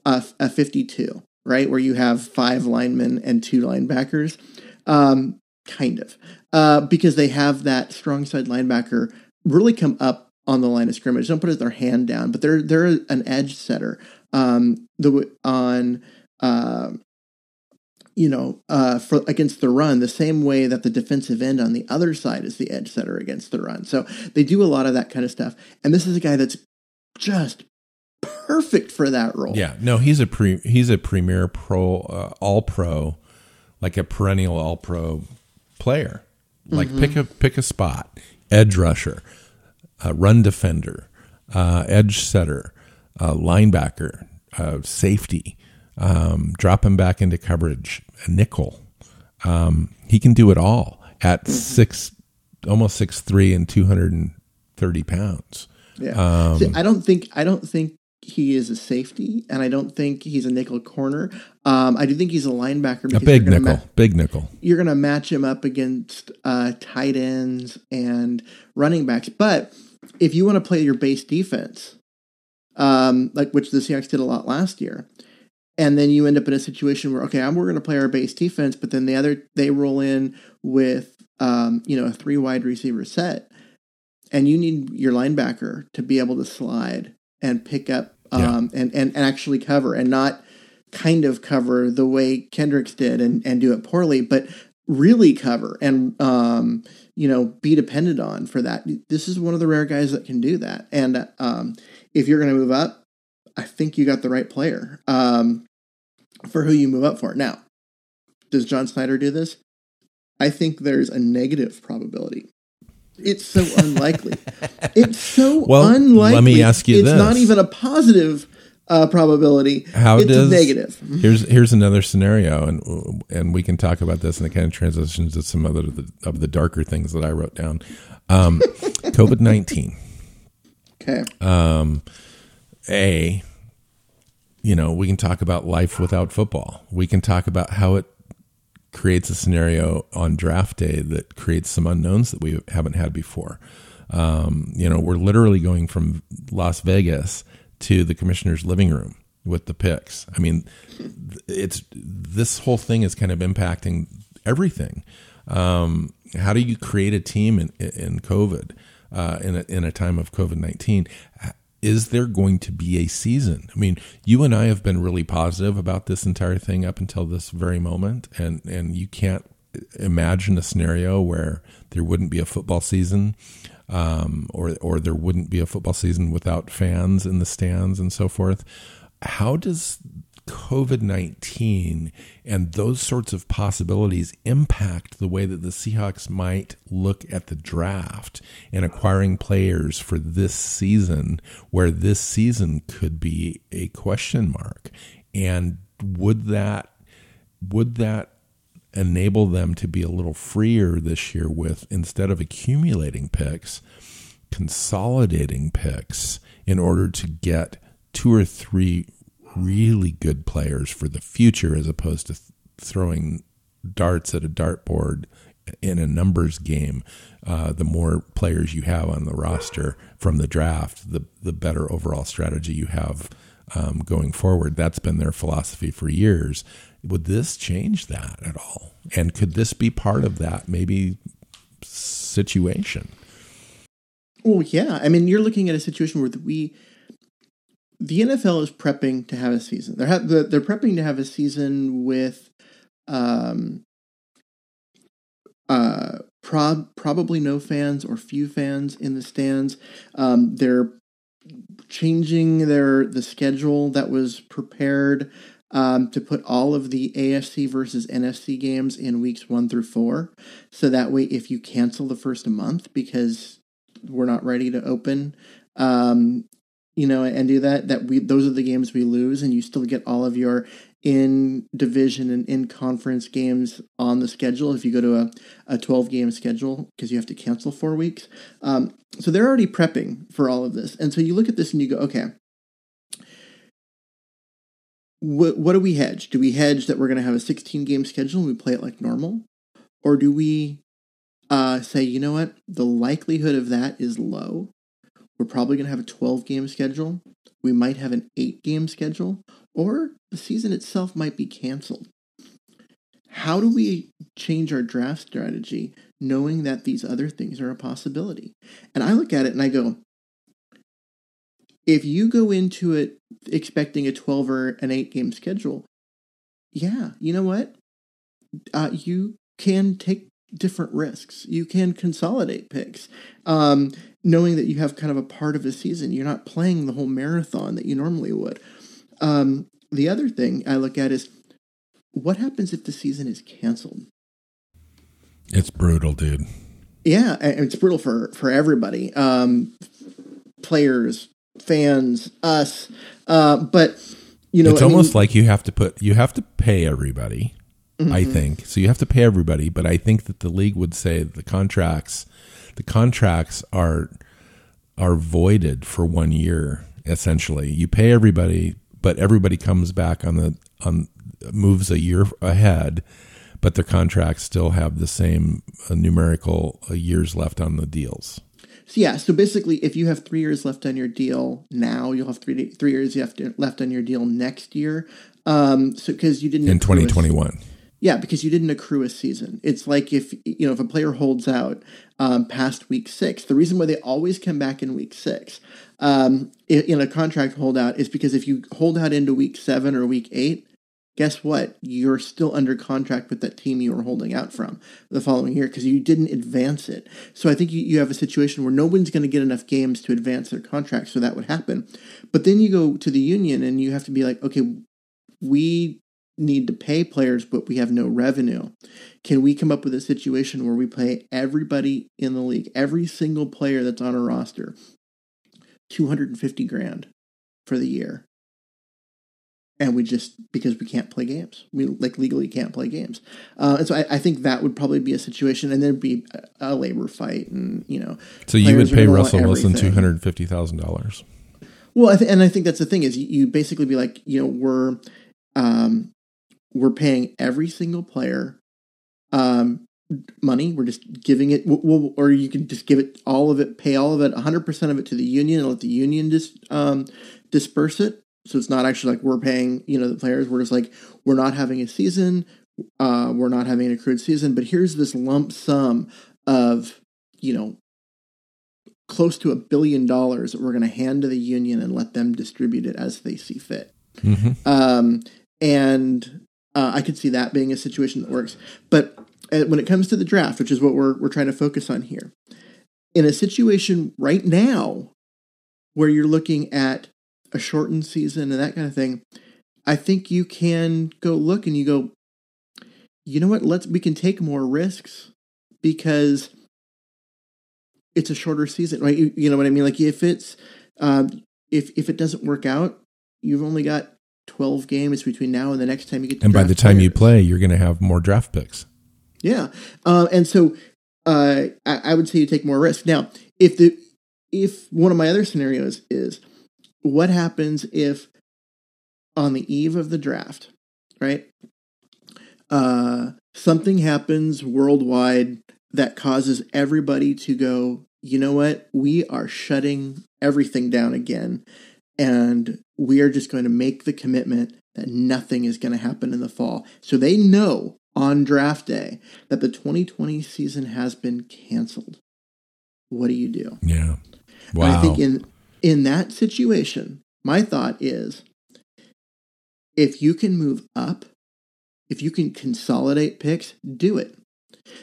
a, a 52, right, where you have five linemen and two linebackers, um, kind of, uh, because they have that strong side linebacker really come up on the line of scrimmage. Don't put their hand down, but they're they're an edge setter. Um, the on uh, you know uh, for against the run, the same way that the defensive end on the other side is the edge setter against the run. So they do a lot of that kind of stuff. And this is a guy that's just perfect for that role. Yeah, no, he's a pre, he's a premier pro, uh, all pro, like a perennial all pro player. Like mm-hmm. pick a pick a spot, edge rusher, uh, run defender, uh, edge setter, uh, linebacker, uh, safety, um, drop him back into coverage, a nickel. Um, he can do it all at six, almost six three and two hundred and thirty pounds. Yeah, um, See, I don't think I don't think he is a safety, and I don't think he's a nickel corner. Um, I do think he's a linebacker. A big nickel, ma- big nickel. You're going to match him up against uh, tight ends and running backs, but if you want to play your base defense, um, like which the Seahawks did a lot last year, and then you end up in a situation where okay, I'm, we're going to play our base defense, but then the other they roll in with um, you know a three wide receiver set, and you need your linebacker to be able to slide and pick up um, yeah. and, and and actually cover and not kind of cover the way Kendricks did and and do it poorly, but really cover and um, you know be dependent on for that. This is one of the rare guys that can do that. And um, if you're going to move up, I think you got the right player um, for who you move up for. Now, does John Schneider do this? I think there's a negative probability. It's so unlikely. it's so well, unlikely. Let me ask you it's this. not even a positive uh, probability. How it's does negative? Here's here's another scenario, and and we can talk about this, and it kind of transitions to some other of the, of the darker things that I wrote down. Um, COVID nineteen. Okay. Um, a, you know, we can talk about life without football. We can talk about how it creates a scenario on draft day that creates some unknowns that we haven't had before. Um, you know, we're literally going from Las Vegas to the commissioner's living room with the picks. I mean, it's this whole thing is kind of impacting everything. Um, how do you create a team in, in COVID, uh, in, a, in a time of COVID 19? is there going to be a season? I mean, you and I have been really positive about this entire thing up until this very moment, and and you can't imagine a scenario where there wouldn't be a football season, um, or or there wouldn't be a football season without fans in the stands and so forth. How does COVID 19 and those sorts of possibilities impact the way that the Seahawks might look at the draft and acquiring players for this season, where this season could be a question mark? And would that, would that enable them to be a little freer this year with instead of accumulating picks, consolidating picks in order to get two or three really good players for the future as opposed to th- throwing darts at a dartboard in a numbers game. Uh, the more players you have on the roster from the draft, the the better overall strategy you have um, going forward. That's been their philosophy for years. Would this change that at all? And could this be part of that maybe situation? Well, yeah. I mean, you're looking at a situation where we the NFL is prepping to have a season. They're ha- they're prepping to have a season with um uh prob- probably no fans or few fans in the stands. Um, they're changing their the schedule that was prepared um, to put all of the AFC versus NFC games in weeks one through four. So that way, if you cancel the first month because we're not ready to open, um, you know, and do that, that we those are the games we lose, and you still get all of your in division and in conference games on the schedule if you go to a, a 12 game schedule because you have to cancel four weeks. Um, so they're already prepping for all of this. And so you look at this and you go, okay, what, what do we hedge? Do we hedge that we're going to have a 16 game schedule and we play it like normal? Or do we uh, say, you know what, the likelihood of that is low we're probably going to have a 12 game schedule. We might have an 8 game schedule, or the season itself might be canceled. How do we change our draft strategy knowing that these other things are a possibility? And I look at it and I go, if you go into it expecting a 12 or an 8 game schedule, yeah, you know what? Uh, you can take different risks. You can consolidate picks. Um, knowing that you have kind of a part of a season. You're not playing the whole marathon that you normally would. Um, the other thing I look at is what happens if the season is canceled? It's brutal, dude. Yeah, it's brutal for for everybody, um, players, fans, us. Uh, but you know, it's I almost mean, like you have to put you have to pay everybody. Mm-hmm. I think so. You have to pay everybody, but I think that the league would say the contracts, the contracts are are voided for one year. Essentially, you pay everybody, but everybody comes back on the on moves a year ahead, but their contracts still have the same uh, numerical uh, years left on the deals. So yeah, so basically, if you have three years left on your deal now, you'll have three three years you have to, left on your deal next year. Um, so because you didn't in twenty twenty one. Yeah, because you didn't accrue a season. It's like if you know if a player holds out um, past week six. The reason why they always come back in week six um, in, in a contract holdout is because if you hold out into week seven or week eight, guess what? You're still under contract with that team you were holding out from the following year because you didn't advance it. So I think you, you have a situation where no one's going to get enough games to advance their contract, so that would happen. But then you go to the union and you have to be like, okay, we need to pay players, but we have no revenue. Can we come up with a situation where we pay everybody in the league, every single player that's on a roster, 250 grand for the year? And we just because we can't play games we like legally can't play games uh, and so I, I, think that would probably be a situation and there'd be a, a labor fight and you know so you would pay russell wilson $250000 well I th- and i think that's the thing is you, you basically be like you know we're um, we're paying every single player um, money. We're just giving it, we'll, or you can just give it all of it, pay all of it, 100% of it to the union and let the union just um, disperse it. So it's not actually like we're paying, you know, the players. We're just like, we're not having a season. Uh, we're not having an accrued season, but here's this lump sum of, you know, close to a billion dollars that we're going to hand to the union and let them distribute it as they see fit. Mm-hmm. Um, and uh, I could see that being a situation that works. But uh, when it comes to the draft, which is what we're we're trying to focus on here, in a situation right now where you're looking at a shortened season and that kind of thing, I think you can go look and you go, you know what? Let's we can take more risks because it's a shorter season, right? You, you know what I mean? Like if it's um, if if it doesn't work out, you've only got 12 games between now and the next time you get to And by the time players. you play, you're going to have more draft picks. Yeah. Uh, and so uh, I, I, would say you take more risk. Now, if the if one of my other scenarios is what happens if on the eve of the draft, right? Uh, something happens worldwide that causes everybody to go, you know what? We are shutting everything down again and we are just going to make the commitment that nothing is going to happen in the fall. So they know on draft day that the 2020 season has been canceled. What do you do? Yeah. Wow. And I think in in that situation, my thought is if you can move up, if you can consolidate picks, do it.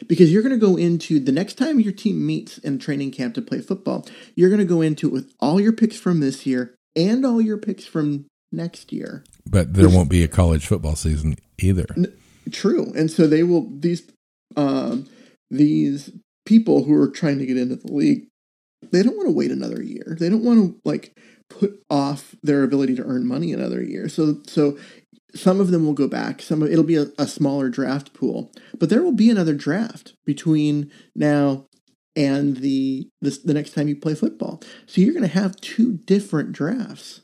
Because you're going to go into the next time your team meets in training camp to play football, you're going to go into it with all your picks from this year and all your picks from next year. But there won't be a college football season either. N- true, and so they will these um, these people who are trying to get into the league. They don't want to wait another year. They don't want to like put off their ability to earn money another year. So so some of them will go back. Some of, it'll be a, a smaller draft pool, but there will be another draft between now and the the, the next time you play football. So you're going to have two different drafts.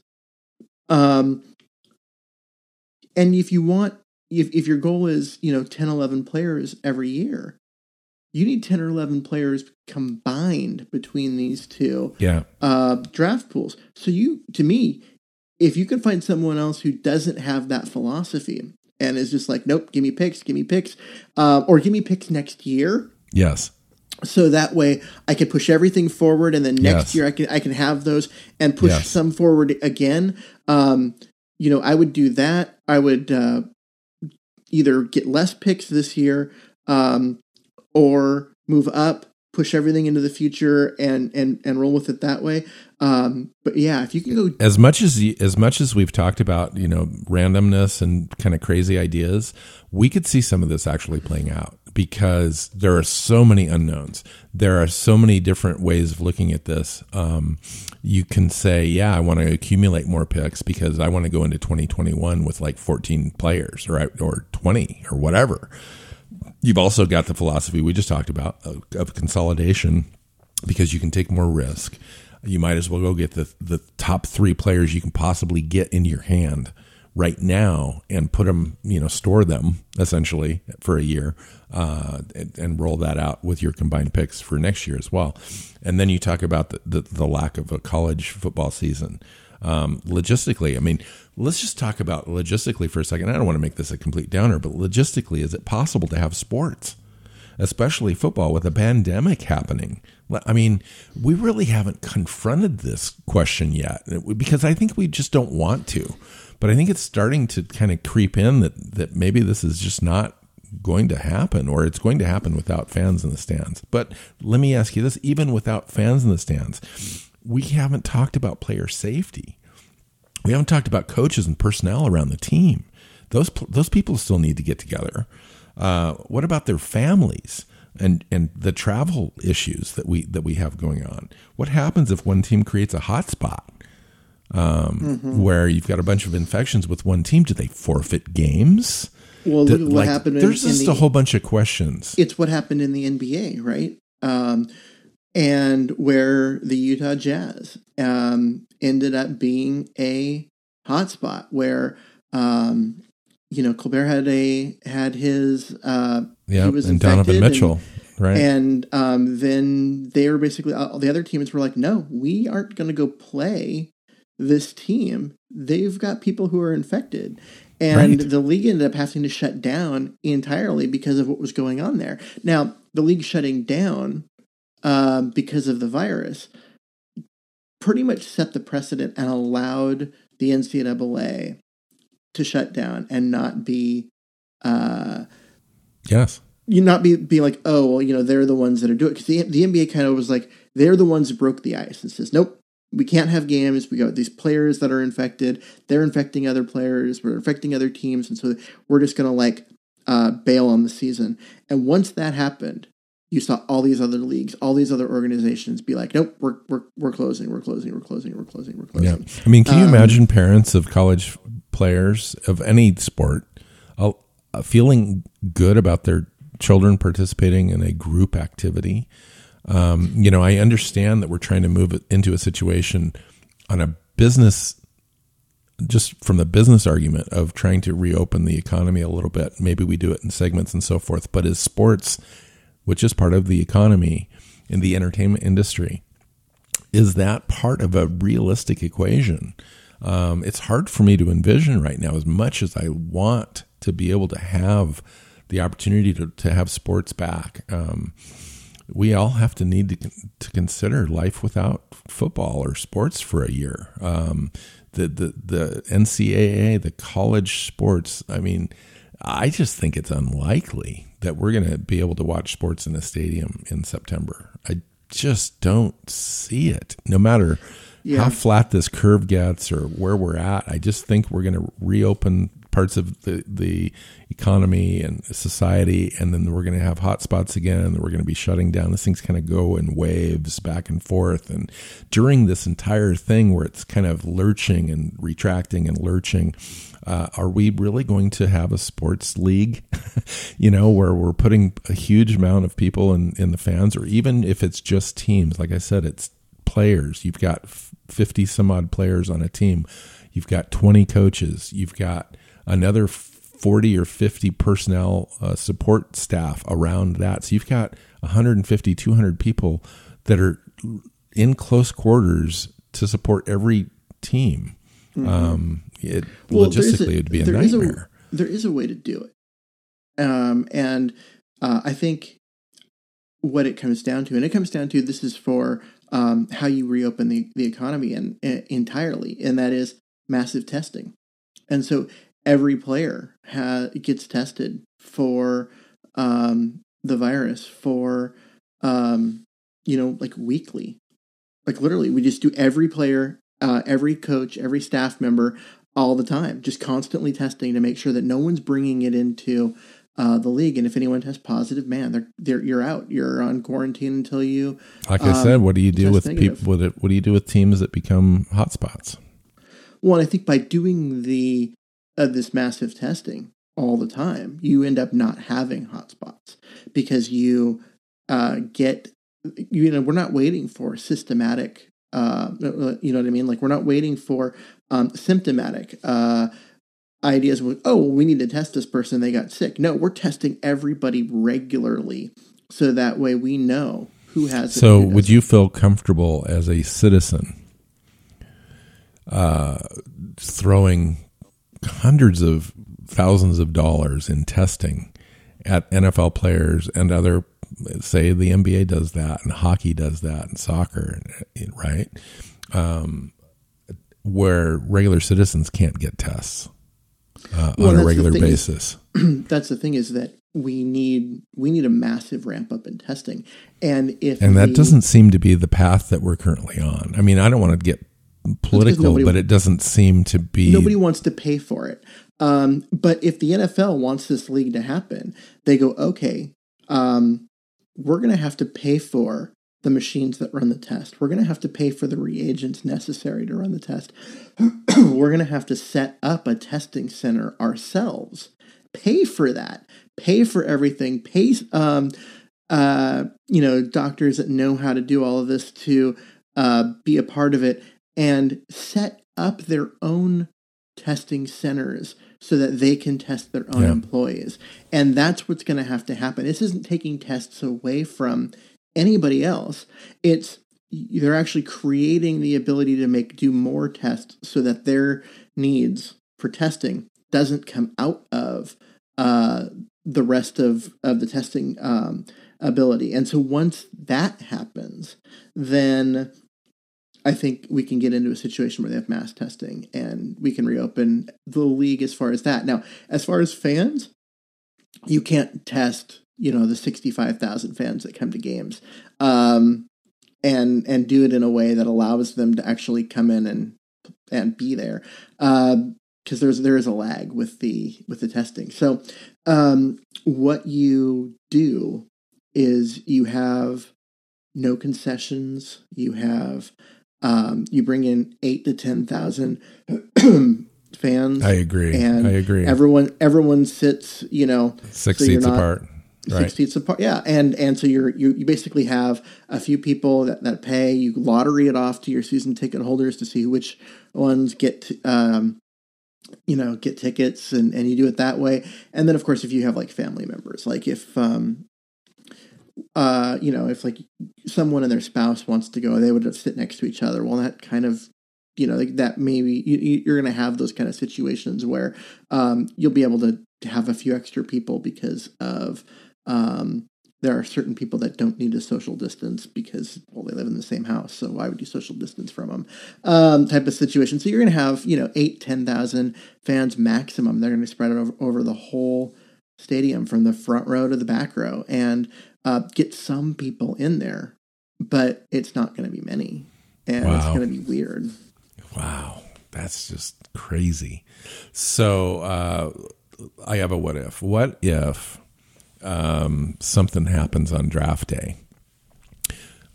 Um, and if you want, if, if your goal is, you know, 10, 11 players every year, you need 10 or 11 players combined between these two yeah. uh, draft pools. So you, to me, if you can find someone else who doesn't have that philosophy and is just like, nope, give me picks, give me picks, uh, or give me picks next year. Yes so that way I can push everything forward, and then next yes. year I can I can have those and push yes. some forward again. Um, you know, I would do that. I would uh, either get less picks this year, um, or move up push everything into the future and and and roll with it that way. Um, but yeah, if you can go as much as as much as we've talked about, you know, randomness and kind of crazy ideas, we could see some of this actually playing out because there are so many unknowns. There are so many different ways of looking at this. Um, you can say, yeah, I want to accumulate more picks because I want to go into 2021 with like 14 players or or 20 or whatever. You've also got the philosophy we just talked about of, of consolidation because you can take more risk. You might as well go get the the top three players you can possibly get in your hand right now and put them, you know, store them essentially for a year uh, and, and, roll that out with your combined picks for next year as well. And then you talk about the, the, the lack of a college football season. Um, logistically, I mean, let's just talk about logistically for a second. I don't want to make this a complete downer, but logistically, is it possible to have sports, especially football, with a pandemic happening? I mean, we really haven't confronted this question yet because I think we just don't want to. But I think it's starting to kind of creep in that that maybe this is just not going to happen or it's going to happen without fans in the stands. But let me ask you this, even without fans in the stands, we haven't talked about player safety. We haven't talked about coaches and personnel around the team. Those those people still need to get together. Uh, what about their families and and the travel issues that we that we have going on? What happens if one team creates a hotspot? um, mm-hmm. where you've got a bunch of infections with one team. Do they forfeit games? Well, look at what like, happened. There's in, just in the, a whole bunch of questions. It's what happened in the NBA, right? Um, and where the Utah Jazz um, ended up being a hotspot, where um, you know Gobert had a had his uh, yeah, and Donovan Mitchell. And, right. And um, then they were basically all the other teams were like, no, we aren't going to go play this team, they've got people who are infected. And right. the league ended up having to shut down entirely because of what was going on there. Now, the league shutting down uh, because of the virus pretty much set the precedent and allowed the NCAA to shut down and not be. Uh, yes. You not be be like, oh well, you know they're the ones that are doing it because the the NBA kind of was like they're the ones who broke the ice and says nope we can't have games. We got these players that are infected. They're infecting other players. We're infecting other teams, and so we're just gonna like uh, bail on the season. And once that happened, you saw all these other leagues, all these other organizations be like, "Nope, we're we're we're closing, we're closing, we're closing, we're closing, we're closing." Yeah, I mean, can you um, imagine parents of college players of any sport uh, feeling good about their children participating in a group activity? Um, you know, I understand that we're trying to move into a situation on a business, just from the business argument of trying to reopen the economy a little bit. Maybe we do it in segments and so forth. But as sports, which is part of the economy in the entertainment industry, is that part of a realistic equation? Um, it's hard for me to envision right now, as much as I want to be able to have the opportunity to, to have sports back. Um, we all have to need to, to consider life without football or sports for a year. Um, the, the, the NCAA, the college sports, I mean, I just think it's unlikely that we're going to be able to watch sports in a stadium in September. I just don't see it. No matter yeah. how flat this curve gets or where we're at, I just think we're going to reopen parts of the, the economy and society, and then we're going to have hotspots again, and we're going to be shutting down. This thing's kind of go in waves back and forth. And during this entire thing where it's kind of lurching and retracting and lurching, uh, are we really going to have a sports league, you know, where we're putting a huge amount of people in, in the fans, or even if it's just teams? Like I said, it's players. You've got 50 some odd players on a team. You've got 20 coaches. You've got another 40 or 50 personnel uh, support staff around that. So you've got 150, 200 people that are in close quarters to support every team. Mm-hmm. Um, it, well, logistically, a, it would be a there nightmare. Is a, there is a way to do it. Um, and uh, I think what it comes down to, and it comes down to this is for um, how you reopen the, the economy and, and entirely, and that is massive testing. And so every player ha- gets tested for um, the virus for um, you know, like weekly. Like literally, we just do every player, uh, every coach, every staff member all the time, just constantly testing to make sure that no one's bringing it into uh, the league. And if anyone tests positive, man, they're, they're you're out. You're on quarantine until you. Like I said, what do you do with people? With it, what do you do with teams that become hotspots? Well, I think by doing the uh, this massive testing all the time, you end up not having hotspots because you uh, get you know we're not waiting for systematic uh, you know what I mean? Like we're not waiting for um, symptomatic uh, ideas. With, oh, well, we need to test this person; they got sick. No, we're testing everybody regularly, so that way we know who has. So, would you feel comfortable as a citizen uh, throwing hundreds of thousands of dollars in testing at NFL players and other say the NBA does that and hockey does that and soccer, right? Um, where regular citizens can't get tests uh, well, on a regular basis. Is, that's the thing is that we need we need a massive ramp up in testing, and if and that doesn't seem to be the path that we're currently on. I mean, I don't want to get political, but it doesn't seem to be. Nobody wants to pay for it. Um, but if the NFL wants this league to happen, they go, okay, um, we're going to have to pay for the machines that run the test. We're going to have to pay for the reagents necessary to run the test. we're going to have to set up a testing center ourselves. Pay for that. Pay for everything. Pay, um, uh, you know, doctors that know how to do all of this to uh, be a part of it and set up their own testing centers so that they can test their own yeah. employees. And that's what's going to have to happen. This isn't taking tests away from anybody else. It's they're actually creating the ability to make do more tests so that their needs for testing doesn't come out of uh, the rest of of the testing um, ability. And so once that happens, then I think we can get into a situation where they have mass testing and we can reopen the league as far as that. Now, as far as fans, you can't test, you know, the 65,000 fans that come to games. Um, and and do it in a way that allows them to actually come in and and be there. Uh, because there's there is a lag with the with the testing. So um, what you do is you have no concessions. You have um, you bring in eight to ten thousand fans. I agree. And I agree. Everyone everyone sits, you know, six so seats apart. Six right. seats apart. Yeah, and and so you're you, you basically have a few people that, that pay. You lottery it off to your season ticket holders to see which ones get um, you know get tickets and and you do it that way and then of course if you have like family members like if um uh, you know, if like someone and their spouse wants to go, they would sit next to each other. Well, that kind of, you know, like that maybe you, are going to have those kind of situations where um, you'll be able to have a few extra people because of um, there are certain people that don't need a social distance because well they live in the same house so why would you social distance from them um, type of situation so you're going to have you know eight ten thousand fans maximum they're going to spread it over, over the whole stadium from the front row to the back row and uh, get some people in there, but it's not going to be many, and wow. it's going to be weird. Wow, that's just crazy. So uh, I have a what if. What if um, something happens on draft day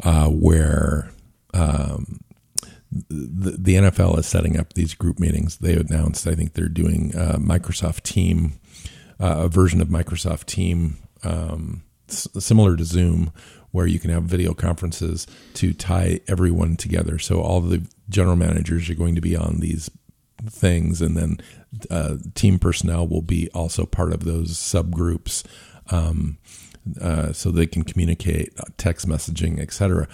uh, where um, the, the, NFL is setting up these group meetings? They announced, I think they're doing uh, Microsoft Team, uh, a version of Microsoft Team. Um, similar to Zoom, where you can have video conferences to tie everyone together. So all the general managers are going to be on these things, and then uh, team personnel will be also part of those subgroups. Um, uh, so they can communicate uh, text messaging, etc.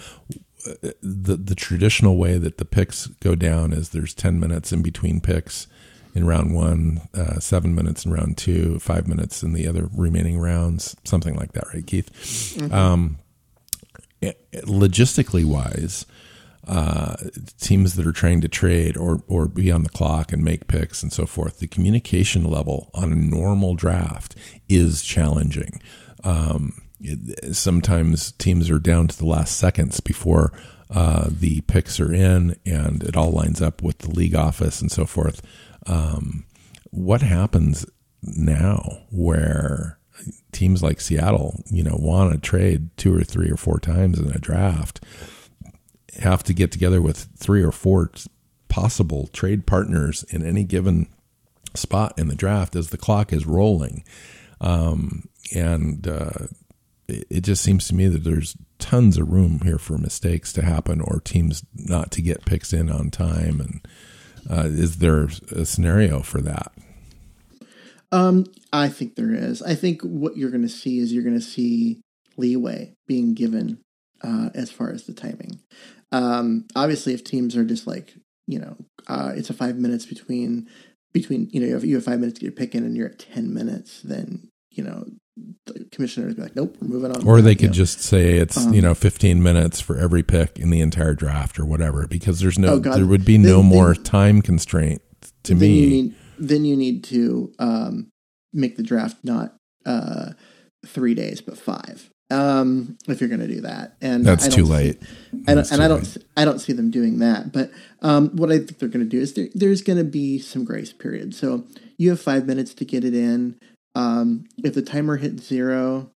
The the traditional way that the picks go down is there's ten minutes in between picks, in round one, uh, seven minutes in round two, five minutes in the other remaining rounds, something like that, right, Keith? Mm-hmm. Um, logistically wise, uh, teams that are trying to trade or or be on the clock and make picks and so forth, the communication level on a normal draft is challenging. Um, it, sometimes teams are down to the last seconds before uh, the picks are in, and it all lines up with the league office and so forth. Um, what happens now where teams like Seattle, you know, want to trade two or three or four times in a draft, have to get together with three or four possible trade partners in any given spot in the draft as the clock is rolling. Um, and uh, it, it just seems to me that there's tons of room here for mistakes to happen or teams not to get picks in on time. And uh, is there a scenario for that? Um, I think there is. I think what you're going to see is you're going to see leeway being given uh, as far as the timing. Um, obviously, if teams are just like you know, uh, it's a five minutes between between you know if you have five minutes to get your pick in and you're at ten minutes, then you know the commissioners be like, nope, we're moving on. Or they could know. just say it's um, you know 15 minutes for every pick in the entire draft or whatever, because there's no oh there would be no then, more then, time constraint to me. You need, then you need to um, make the draft not uh, three days but five um, if you're going to do that. And that's too late. See, I don't, and I don't, late. I don't see them doing that. But um, what I think they're going to do is there, there's going to be some grace period. So you have five minutes to get it in. Um, if the timer hits zero,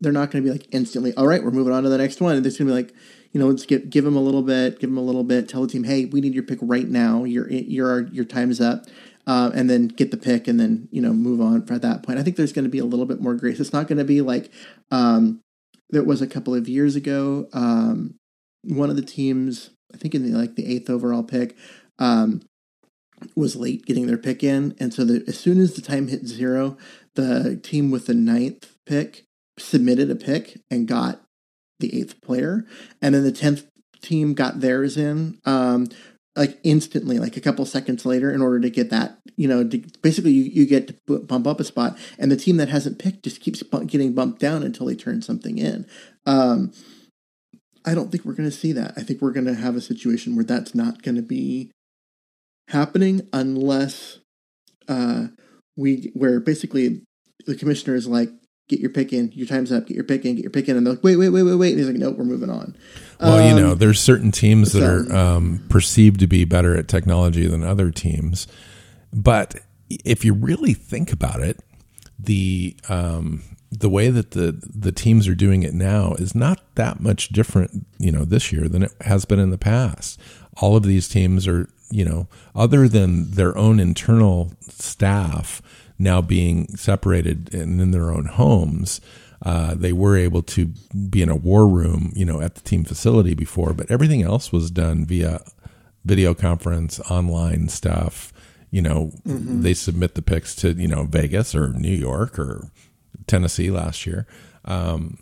they're not going to be like instantly. All right, we're moving on to the next one. And they're going to be like, you know, let's give give them a little bit, give them a little bit. Tell the team, hey, we need your pick right now. Your your your time is up. Uh, and then get the pick and then you know move on for that point. I think there's going to be a little bit more grace. It's not going to be like um, there was a couple of years ago. Um, one of the teams, I think in the like the eighth overall pick, um, was late getting their pick in, and so the, as soon as the time hit zero, the team with the ninth pick submitted a pick and got the eighth player, and then the tenth team got theirs in. Um, like instantly, like a couple seconds later, in order to get that, you know, to, basically you, you get to bump up a spot, and the team that hasn't picked just keeps getting bumped down until they turn something in. Um, I don't think we're going to see that. I think we're going to have a situation where that's not going to be happening unless uh, we, where basically the commissioner is like, get your pick in, your time's up, get your pick in, get your pick in. And they're like, wait, wait, wait, wait, wait. And he's like, nope, we're moving on. Well, um, you know, there's certain teams that so, are um, perceived to be better at technology than other teams. But if you really think about it, the um, the way that the the teams are doing it now is not that much different, you know, this year than it has been in the past. All of these teams are, you know, other than their own internal staff now being separated and in their own homes, uh, they were able to be in a war room, you know, at the team facility before, but everything else was done via video conference, online stuff. You know, mm-hmm. they submit the picks to you know Vegas or New York or Tennessee last year. Um,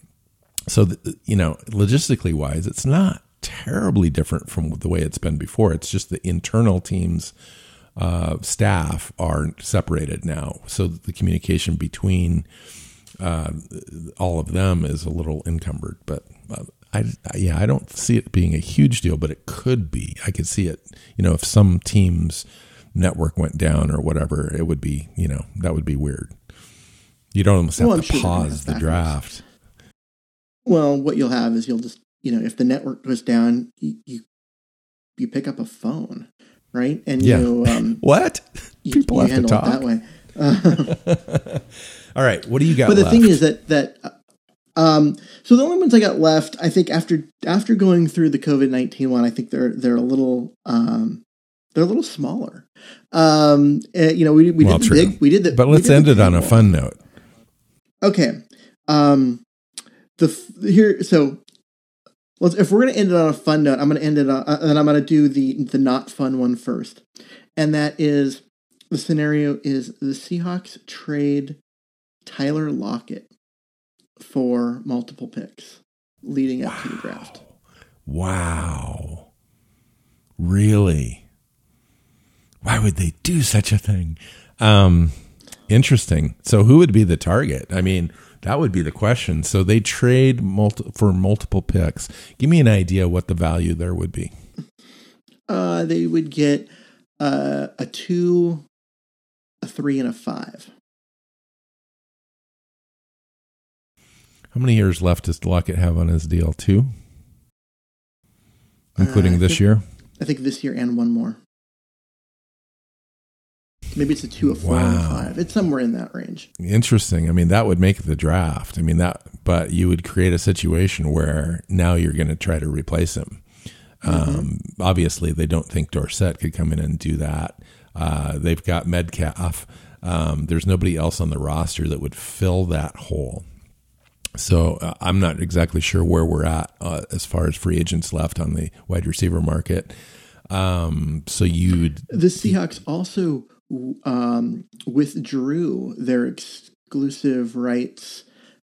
so th- you know, logistically wise, it's not terribly different from the way it's been before. It's just the internal teams uh, staff are separated now, so the communication between uh, all of them is a little encumbered. But uh, I, yeah, I don't see it being a huge deal, but it could be. I could see it. You know, if some team's network went down or whatever, it would be. You know, that would be weird. You don't almost have well, to sure pause the draft. Well, what you'll have is you'll just you know if the network goes down, you you, you pick up a phone right? And yeah. you um, what people you, you have to talk that way. Uh, All right, what do you got? But the left? thing is that that uh, um, so the only ones I got left, I think after after going through the COVID nineteen one, I think they're they're a little um, they're a little smaller. Um, uh, you know, we we well, did the big, we did the, but let's end it on a fun note. Okay. Um, the here so well, if we're going to end it on a fun note, I'm going to end it on, uh, and I'm going to do the the not fun one first, and that is the scenario is the Seahawks trade Tyler Lockett for multiple picks leading up wow. to the draft. Wow, really? Why would they do such a thing? Um, interesting. So, who would be the target? I mean that would be the question. So they trade multi- for multiple picks. Give me an idea what the value there would be. Uh, they would get uh, a two, a three, and a five. How many years left does Lockett have on his deal? Two, including Uh, this think- year. I think this year and one more. Maybe it's a two, a four, and a five. It's somewhere in that range. Interesting. I mean, that would make the draft. I mean that, but you would create a situation where now you're going to try to replace him. Um, obviously, they don't think Dorsett could come in and do that. Uh, they've got Metcalf. Um, there's nobody else on the roster that would fill that hole. So uh, I'm not exactly sure where we're at uh, as far as free agents left on the wide receiver market. Um, so you'd The Seahawks also um, withdrew their exclusive rights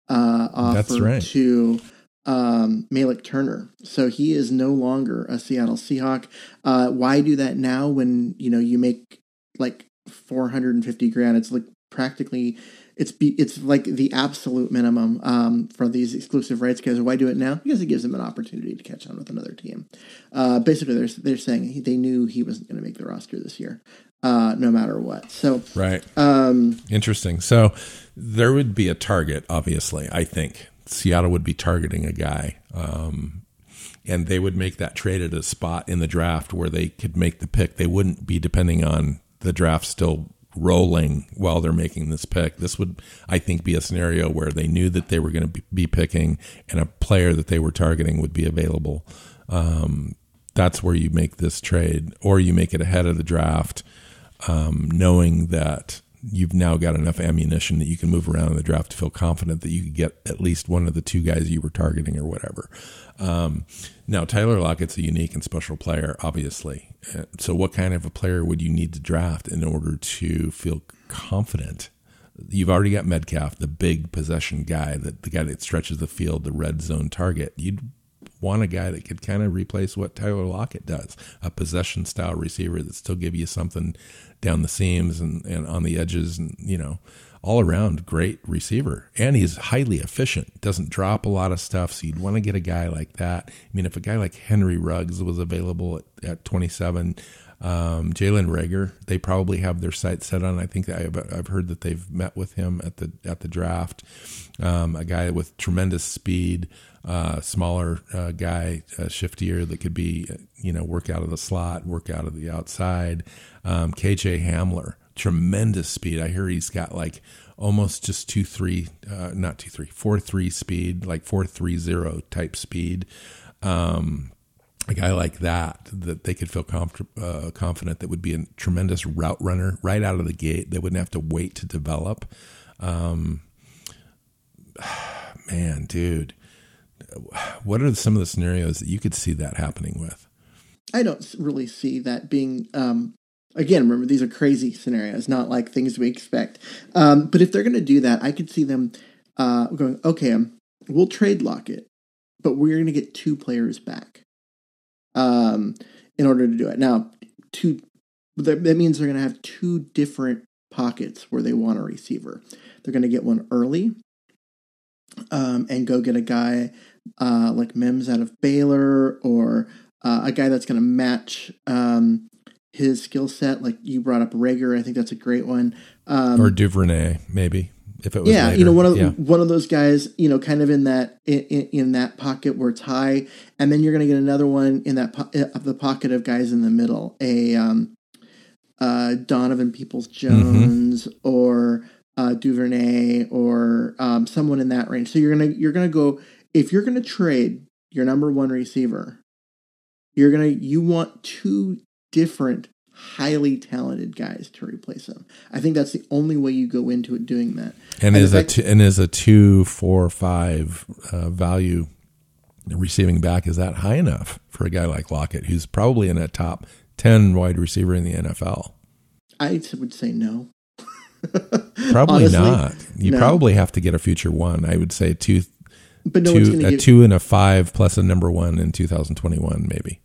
uh, offer right. to um, Malik Turner. So he is no longer a Seattle Seahawk. Uh, why do that now when you know you make like 450 grand? It's like practically it's be, it's like the absolute minimum um, for these exclusive rights guys. Why do it now? Because it gives them an opportunity to catch on with another team. Uh, basically, they're they're saying he, they knew he wasn't going to make the roster this year, uh, no matter what. So right. um, Interesting. So there would be a target, obviously. I think Seattle would be targeting a guy, um, and they would make that trade at a spot in the draft where they could make the pick. They wouldn't be depending on the draft still rolling while they're making this pick. This would, I think, be a scenario where they knew that they were going to be picking, and a player that they were targeting would be available. Um, that's where you make this trade, or you make it ahead of the draft um, knowing that you've now got enough ammunition that you can move around in the draft to feel confident that you could get at least one of the two guys you were targeting or whatever. Um, now, Tyler Lockett's a unique and special player, obviously. Uh, So, what kind of a player would you need to draft in order to feel confident? You've already got Metcalf, the big possession guy, that the guy that stretches the field, the red zone target. You'd want a guy that could kind of replace what Tyler Lockett does, a possession style receiver that still give you something down the seams and, and on the edges and, you know, all around great receiver. And he's highly efficient, doesn't drop a lot of stuff. So you'd want to get a guy like that. I mean, if a guy like Henry Ruggs was available at, at 27, um, Jalen Reagor, they probably have their sights set on. I think I've, I've heard that they've met with him at the at the draft. Um, a guy with tremendous speed, uh, smaller uh, guy, uh, shiftier that could be, uh, you know, work out of the slot, work out of the outside. Um, KJ Hamler, tremendous speed. I hear he's got like almost just two three, uh, not two three, four three speed, like four three zero type speed. Um, a guy like that that they could feel comf- uh, confident that would be a tremendous route runner right out of the gate. They wouldn't have to wait to develop. Um, man, dude, what are some of the scenarios that you could see that happening with? I don't really see that being. Um, again, remember these are crazy scenarios, not like things we expect. Um, but if they're going to do that, I could see them uh, going, okay, um, we'll trade Lockett, but we're going to get two players back um, in order to do it. Now, two that means they're going to have two different pockets where they want a receiver. They're going to get one early um, and go get a guy uh, like Mims out of Baylor or uh, a guy that's going to match um, his skill set. Like you brought up Reagor, I think that's a great one. Um, or Duvernay, maybe if it was. yeah, later. you know one of yeah. one of those guys, you know, kind of in that in, in that pocket where it's high, and then you're going to get another one in that po- of the pocket of guys in the middle, a um, uh, Donovan Peoples Jones or uh, Duvernay or um, someone in that range. So you're gonna you're gonna go if you're gonna trade your number one receiver, you're gonna you want two different highly talented guys to replace him. I think that's the only way you go into it doing that. and and is a two, and is a two, four, five uh, value receiving back is that high enough for a guy like Lockett, who's probably in a top ten wide receiver in the NFL? I would say no. Probably Honestly, not. You no. probably have to get a future one. I would say two, But no two, a give. two and a five plus a number one in 2021, maybe.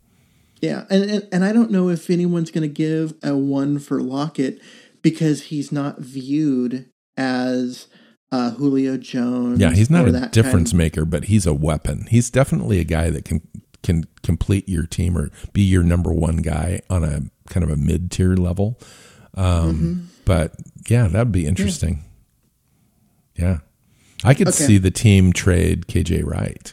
Yeah, and, and and I don't know if anyone's going to give a one for Lockett because he's not viewed as uh, Julio Jones. Yeah, he's not a difference kind. maker, but he's a weapon. He's definitely a guy that can can complete your team or be your number one guy on a kind of a mid tier level. Um, Mm-hmm. But yeah, that'd be interesting. Yeah. I could Okay. see the team trade KJ Wright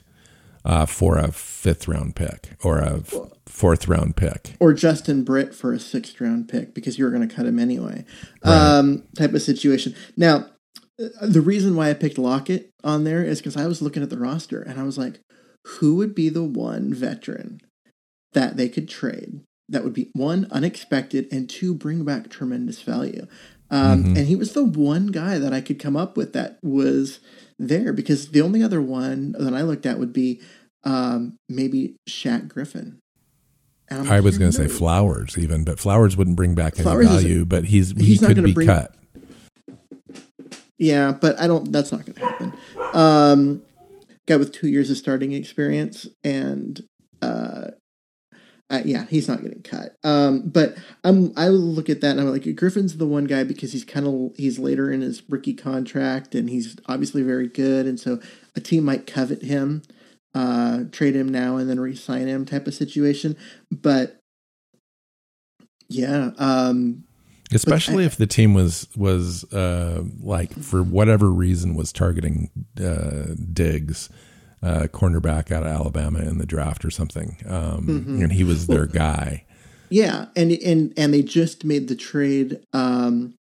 uh, for a fifth round pick or a f- fourth round pick. or Justin Britt for a sixth round pick because you were going to cut him anyway, um, type of situation. Now, uh, the reason why I picked Lockett on there is because I was looking at the roster and I was like, who would be the one veteran that they could trade that would be one unexpected and two bring back tremendous value. Um, Mhm. And he was the one guy that I could come up with that was there because the only other one that I looked at would be um, maybe Shaq Griffin. I was going to say Flowers even, but Flowers wouldn't bring back any Flowers isn't- value. But he's he he's could be bring- cut. Yeah, but I don't. That's not going to happen. Um, guy with two years of starting experience, and uh, uh, yeah, he's not getting cut. Um, but I'm. I will look at that and I'm like, Griffin's the one guy because he's kind of he's later in his rookie contract and he's obviously very good, and so a team might covet him, uh, trade him now and then re-sign him type of situation. But yeah, um, Especially I- if the team was was uh, like for whatever reason was targeting uh, Diggs, uh, cornerback out of Alabama in the draft or something, um, Mhm. and he was their guy. Yeah, and and and they just made the trade um,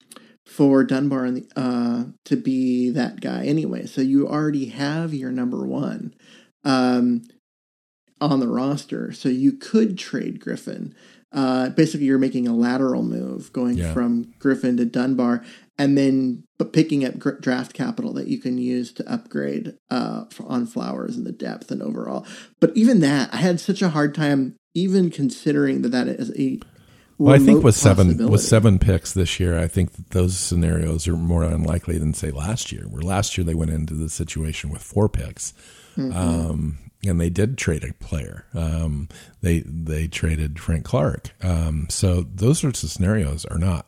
for Dunbar the, uh, to be that guy anyway. So you already have your number one um, on the roster. So you could trade Griffin. Uh, basically, you're making a lateral move, going Yeah. from Griffin to Dunbar, and then but picking up draft capital that you can use to upgrade uh, for, on Flowers and the depth and overall. But even that, I had such a hard time even considering that that is a. Well, I think with seven with seven picks this year, I think that those scenarios are more unlikely than say last year. Where last year they went into the situation with four picks, Mm-hmm. um, and they did trade a player. Um, they they traded Frank Clark. Um, so those sorts of scenarios are not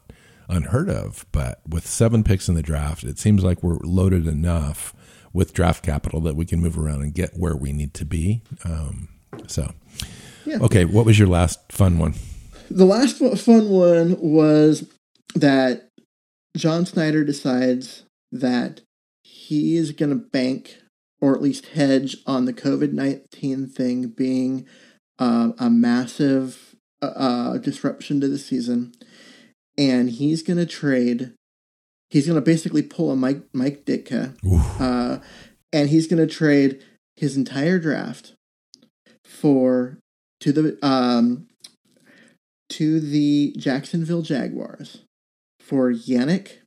unheard of. But with seven picks in the draft, it seems like we're loaded enough with draft capital that we can move around and get where we need to be. Um, so, Yeah. okay, what was your last fun one? The last fun one was that John Schneider decides that he is going to bank or at least hedge on the COVID 19 thing being uh, a massive uh, uh, disruption to the season. And he's going to trade, he's going to basically pull a Mike, Mike Ditka uh, and he's going to trade his entire draft for to the um to the Jacksonville Jaguars for Yannick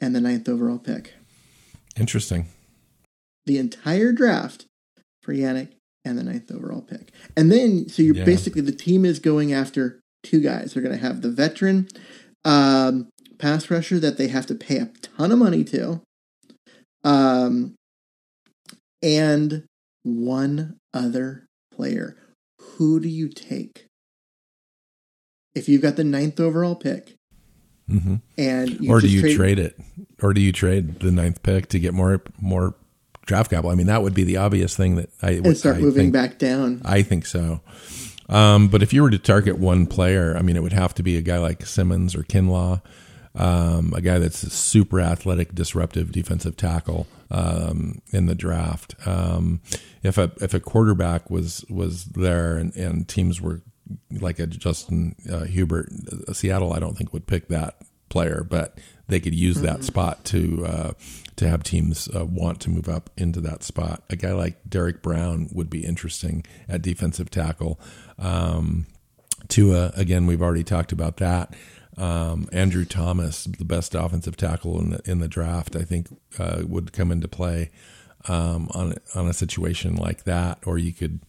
and the ninth overall pick. Interesting. The entire draft for Yannick and the ninth overall pick. And then so you're Yeah. basically the team is going after two guys. They're going to have the veteran um, pass rusher that they have to pay a ton of money to, um, and one other player. Who do you take? If you've got the ninth overall pick, hmm and or do you trade it or do you trade the ninth pick to get more more draft capital i mean that would be the obvious thing that i would start I moving think, back down? i think so. Um, but if you were to target one player i mean it would have to be a guy like simmons or kinlaw um, a guy that's a super athletic disruptive defensive tackle um, in the draft. Um, if a if a quarterback was was there and, and teams were like a Justin uh, Herbert, uh, Seattle, I don't think would pick that player, but they could use that spot to uh, to have teams uh, want to move up into that spot. A guy like Derrick Brown would be interesting at defensive tackle. Um, Tua, again, we've already talked about that. Um, Andrew Thomas, the best offensive tackle in the in the draft, I think uh, would come into play um, on on a situation like that. Or you could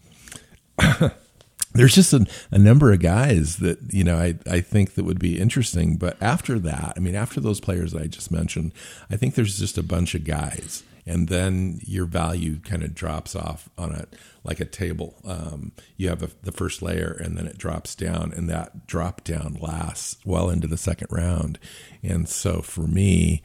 there's just a, a number of guys that you know I, I think that would be interesting. But after that i mean after those players that i just mentioned i think there's just a bunch of guys. And then your value kind of drops off on a like a table. Um, you have a, the first layer and then it drops down and that drop down lasts well into the second round. And so for me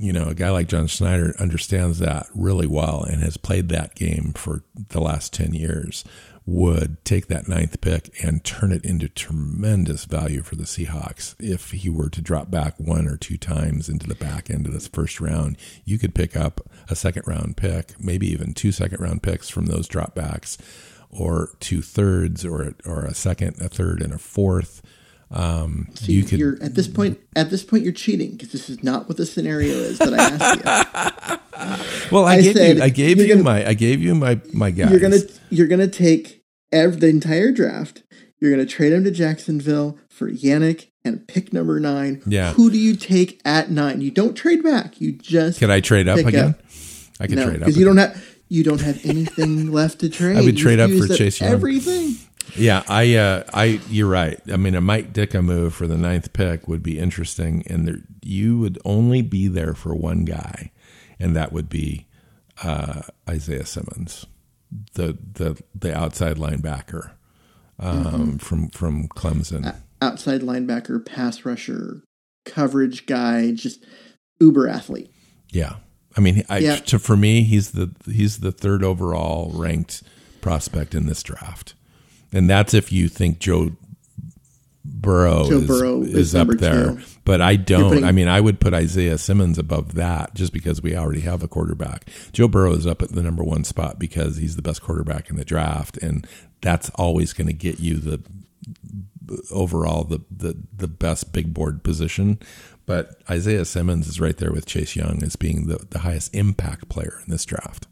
you know, a guy like John Schneider understands that really well and has played that game for the last 10 years would take that ninth pick and turn it into tremendous value for the Seahawks. If he were to drop back one or two times into the back end of this first round, you could pick up a second round pick, maybe even two second round picks from those dropbacks, or two thirds, or or a second, a third, and a fourth. Um, so you could, you're at this point. At this point, you're cheating because this is not what the scenario is that I asked you. well, I, I gave said, you. I gave you gonna, my. I gave you my my guys. You're gonna. You're gonna take every, the entire draft. You're going to trade him to Jacksonville for Yannick and pick number nine. Yeah. Who do you take at nine? You don't trade back. You just can I trade up again? Up. I can no, trade up because you don't have you don't have anything left to trade. I would trade up for Chase Young. Everything. Yeah, I, uh, I, you're right. I mean, a Mike Ditka move for the ninth pick would be interesting, and there, you would only be there for one guy, and that would be uh, Isaiah Simmons the the the outside linebacker um, mm-hmm. from from Clemson. Outside linebacker, pass rusher, coverage guy, just uber athlete. Yeah, I mean, I, yeah. to for me, he's the he's the third overall ranked prospect in this draft, and that's if you think Joe Burrow, Joe is, Burrow is, is up there. Two. But I don't. Putting, I mean, I would put Isaiah Simmons above that just because we already have a quarterback. Joe Burrow is up at the number one spot because he's the best quarterback in the draft, and that's always going to get you the overall the, the the best big board position. But Isaiah Simmons is right there with Chase Young as being the, the highest impact player in this draft.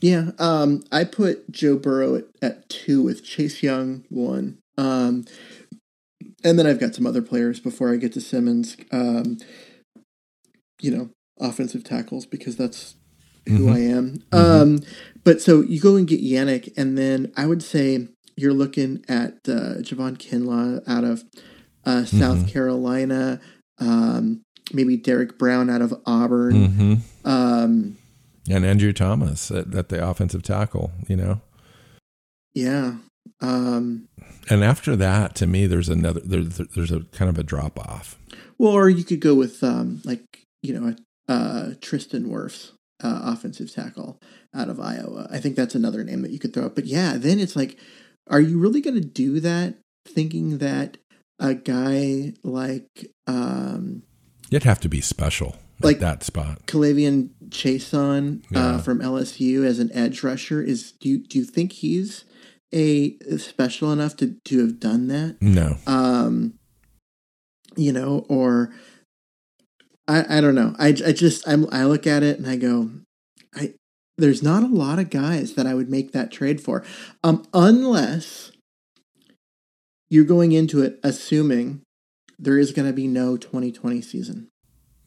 Yeah, um, I put Joe Burrow at, at two with Chase Young one. Um, and then I've got some other players before I get to Simmons. Um, you know, offensive tackles because that's who mm-hmm. I am. Mm-hmm. Um, but so you go and get Yannick, and then I would say you're looking at uh, Javon Kinlaw out of uh, South mm-hmm. Carolina, um, maybe Derrick Brown out of Auburn, mm-hmm. um, and Andrew Thomas at, at the offensive tackle. You know, yeah. Um, and after that, to me, there's another there's there's a kind of a drop off. Well, or you could go with um, like you know uh, Tristan Wirfs, uh, offensive tackle out of Iowa. I think that's another name that you could throw up. But yeah, then it's like, are you really going to do that? Thinking that a guy like um, you'd have to be special like that spot. K'Lavon Chaisson uh, yeah. from LSU as an edge rusher is. Do you do you think he's a special enough to to have done that. No. Um you know, or I I don't know. I I just I I look at it and I go I there's not a lot of guys that I would make that trade for. Um unless you're going into it assuming there is going to be no 2020 season.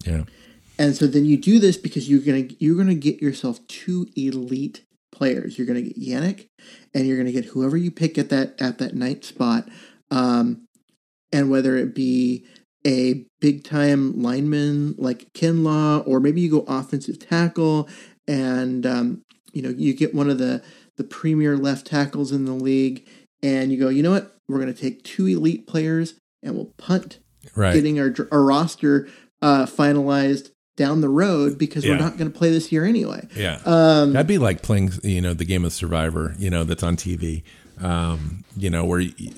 Yeah. And so then you do this because you're going to you're going to get yourself two elite players. You're going to get Yannick, and you're going to get whoever you pick at that at that night spot, um, and whether it be a big time lineman like Kinlaw, or maybe you go offensive tackle, and um, you know you get one of the the premier left tackles in the league, and you go, you know what, we're going to take two elite players, and we'll punt right. getting our, our roster uh, finalized down the road because yeah. we're not going to play this year anyway. Yeah, um, that'd be like playing, you know, the game of Survivor, you know, that's on TV. Um, you know, where you,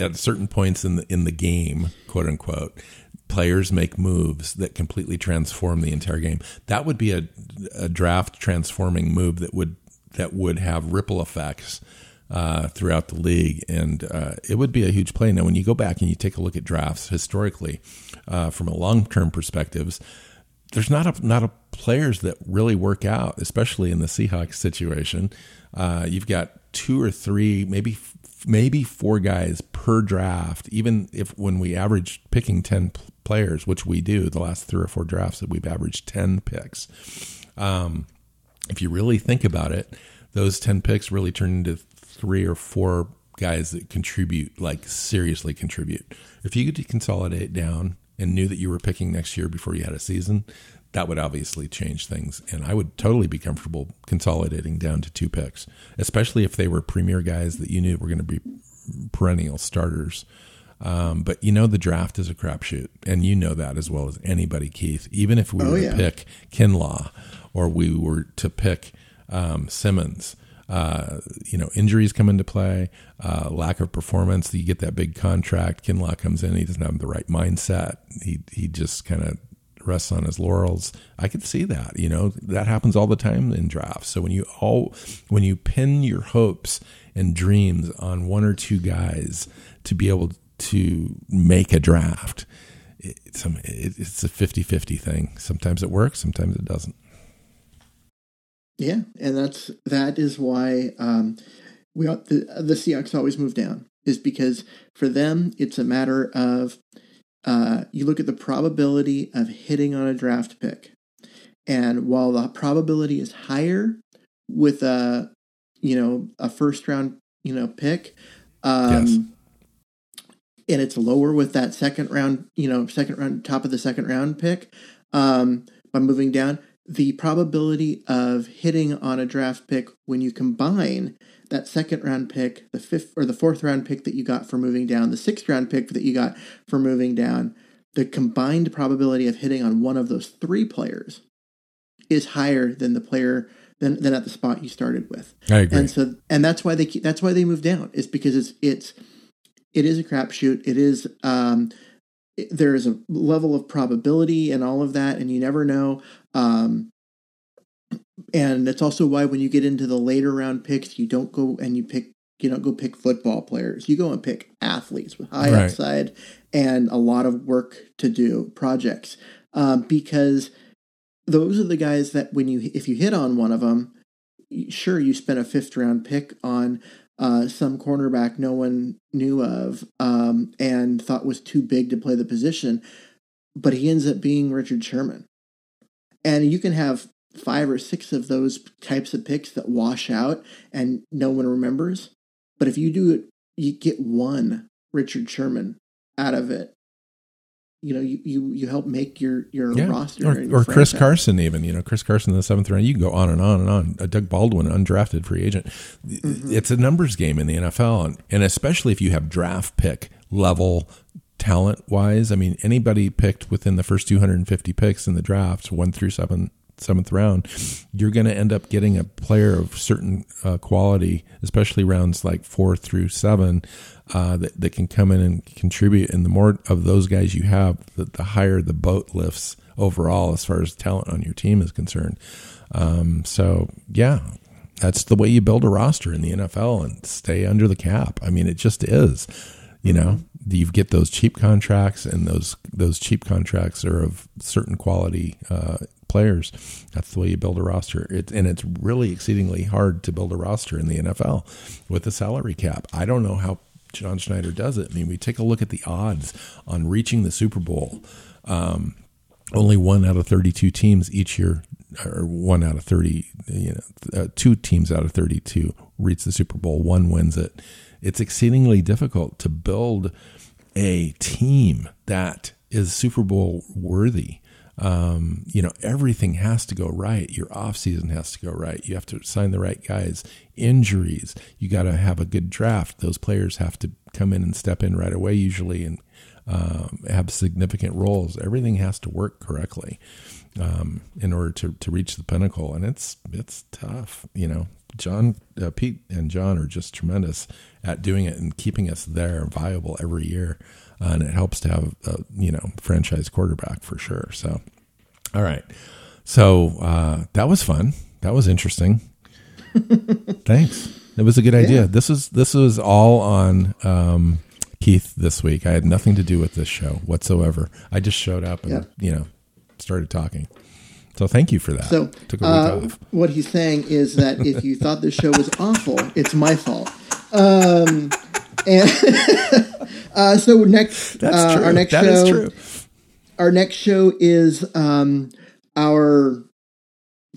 at certain points in the in the game, quote unquote, players make moves that completely transform the entire game. That would be a, a draft transforming move that would that would have ripple effects uh, throughout the league, and uh, it would be a huge play. Now, when you go back and you take a look at drafts historically, uh, from a long term perspectives, there's not a not a players that really work out, especially in the Seahawks situation. Uh, you've got two or three, maybe maybe four guys per draft. Even if when we average picking ten players, which we do, the last three or four drafts that we've averaged ten picks. Um, if you really think about it, those ten picks really turn into three or four guys that contribute, like seriously contribute. If you could consolidate down and knew that you were picking next year before you had a season, that would obviously change things. And I would totally be comfortable consolidating down to two picks, especially if they were premier guys that you knew were going to be perennial starters. Um, but you know, the draft is a crapshoot, and you know that as well as anybody, Keith. Even if we oh, were yeah. to pick Kinlaw or we were to pick um, Simmons, Uh, you know, injuries come into play, uh, lack of performance. You get that big contract. Kinlaw comes in. He doesn't have the right mindset. He he just kind of rests on his laurels. I could see that. You know, that happens all the time in drafts. So when you all when you pin your hopes and dreams on one or two guys to be able to make a draft, it's, a 50-50 thing. Sometimes it works, sometimes it doesn't. Yeah, and that's that is why um, we the the Seahawks always move down is because for them it's a matter of uh, you look at the probability of hitting on a draft pick, and while the probability is higher with a you know a first round you know pick, um, yes. and it's lower with that second round you know second round top of the second round pick um, by moving down the probability of hitting on a draft pick when you combine that second round pick, the fifth or the fourth round pick that you got for moving down, the sixth round pick that you got for moving down, the combined probability of hitting on one of those three players is higher than the player than, than at the spot you started with. I agree. And so and that's why they keep, that's why they move down is because it's it's it is a crapshoot. It is um there is a level of probability and all of that, and you never know. Um, and that's also why when you get into the later round picks, you don't go and you pick you don't go pick football players. You go and pick athletes with high right. upside and a lot of work to do projects um, because those are the guys that when you if you hit on one of them, sure you spent a fifth round pick on uh, some cornerback no one knew of um, and thought was too big to play the position, but he ends up being Richard Sherman. And you can have five or six of those types of picks that wash out and no one remembers. But if you do it, you get one Richard Sherman out of it you know you you, you help make your your yeah. roster or, or Chris Carson even you know Chris Carson in the seventh round you can go on and on and on uh, Doug Baldwin undrafted free agent mm-hmm. it's a numbers game in the NFL and, and especially if you have draft pick level talent wise I mean anybody picked within the first 250 picks in the draft one through seven seventh round, you're going to end up getting a player of certain uh, quality, especially rounds like four through seven, uh, that, that can come in and contribute. And the more of those guys you have, the, the higher the boat lifts overall as far as talent on your team is concerned. Um, so, yeah, that's the way you build a roster in the NFL and stay under the cap. I mean, it just is. You know, you get those cheap contracts, and those those cheap contracts are of certain quality uh, players. That's the way you build a roster. It, and it's really exceedingly hard to build a roster in the NFL with the salary cap. I don't know how John Schneider does it. I mean, we take a look at the odds on reaching the Super Bowl. Um, only one out of 32 teams each year, or one out of 30, you know, uh, two teams out of 32 reach the Super Bowl. One wins it. It's exceedingly difficult to build a team that is Super Bowl worthy. Um, you know, everything has to go right. Your off season has to go right. You have to sign the right guys. Injuries, you got to have a good draft. Those players have to come in and step in right away, usually, and um, have significant roles. Everything has to work correctly um, in order to, to reach the pinnacle, and it's it's tough. You know, John, uh, Pete, and John are just tremendous at doing it and keeping us there, viable every year uh, and it helps to have a you know franchise quarterback for sure. So, all right, so uh, that was fun. That was interesting. Thanks. It was a good idea. Yeah. This is this was all on um, Keith this week. I had nothing to do with this show whatsoever. I just showed up and yeah. you know started talking. So thank you for that. So uh, what he's saying is that if you thought the show was awful, it's my fault. Um, and uh, so next, uh, our next that show, our next show is um, our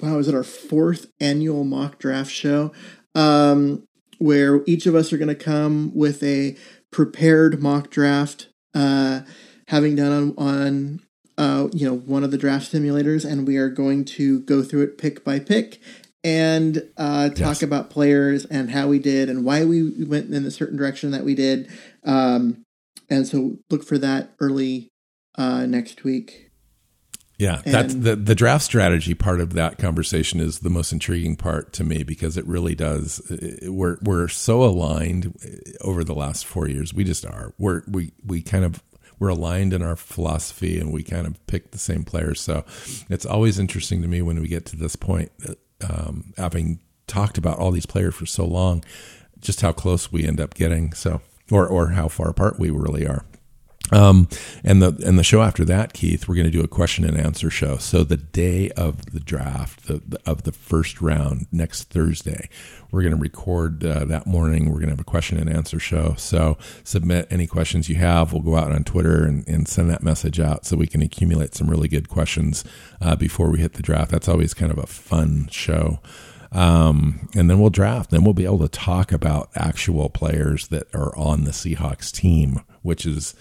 wow, is it our fourth annual mock draft show? Um, where each of us are going to come with a prepared mock draft, uh, having done on, on uh, you know one of the draft simulators, and we are going to go through it pick by pick and uh, talk yes. about players and how we did and why we went in a certain direction that we did. Um, and so look for that early uh, next week. Yeah, that's the the draft strategy part of that conversation is the most intriguing part to me because it really does. We're we're so aligned over the last four years. We just are. We're we we kind of we're aligned in our philosophy and we kind of pick the same players. So it's always interesting to me when we get to this point, um, having talked about all these players for so long, just how close we end up getting. So or or how far apart we really are. Um, and the and the show after that, Keith, we're going to do a question and answer show. So the day of the draft, the, the of the first round, next Thursday, we're going to record uh, that morning. We're going to have a question and answer show. So submit any questions you have. We'll go out on Twitter and, and send that message out so we can accumulate some really good questions uh, before we hit the draft. That's always kind of a fun show. Um, and then we'll draft. Then we'll be able to talk about actual players that are on the Seahawks team, which is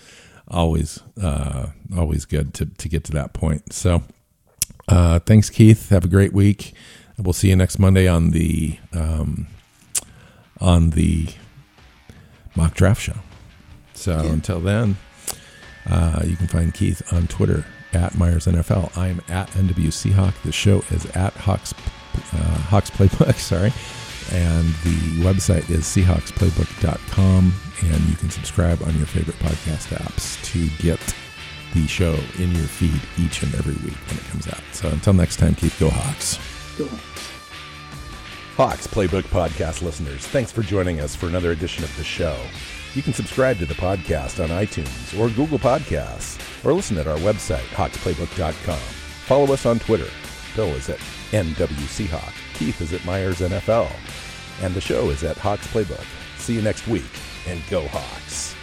always uh, always good to to get to that point. So, uh, thanks, Keith. Have a great week. We'll see you next Monday on the um, on the mock draft show. So yeah. until then, uh, you can find Keith on Twitter at Myers NFL. I'm at NW Hawk. The show is at Hawks uh, Hawks Playbook. Sorry. And the website is seahawksplaybook.com. And you can subscribe on your favorite podcast apps to get the show in your feed each and every week when it comes out. So until next time, Keith, go Hawks. Go Hawks. Hawks Playbook Podcast listeners, thanks for joining us for another edition of the show. You can subscribe to the podcast on iTunes or Google Podcasts, or listen at our website, hawksplaybook.com. Follow us on Twitter. Bill is at NW Hawk. Keith is at Myers NFL. And the show is at Hawks Playbook. See you next week, and go Hawks.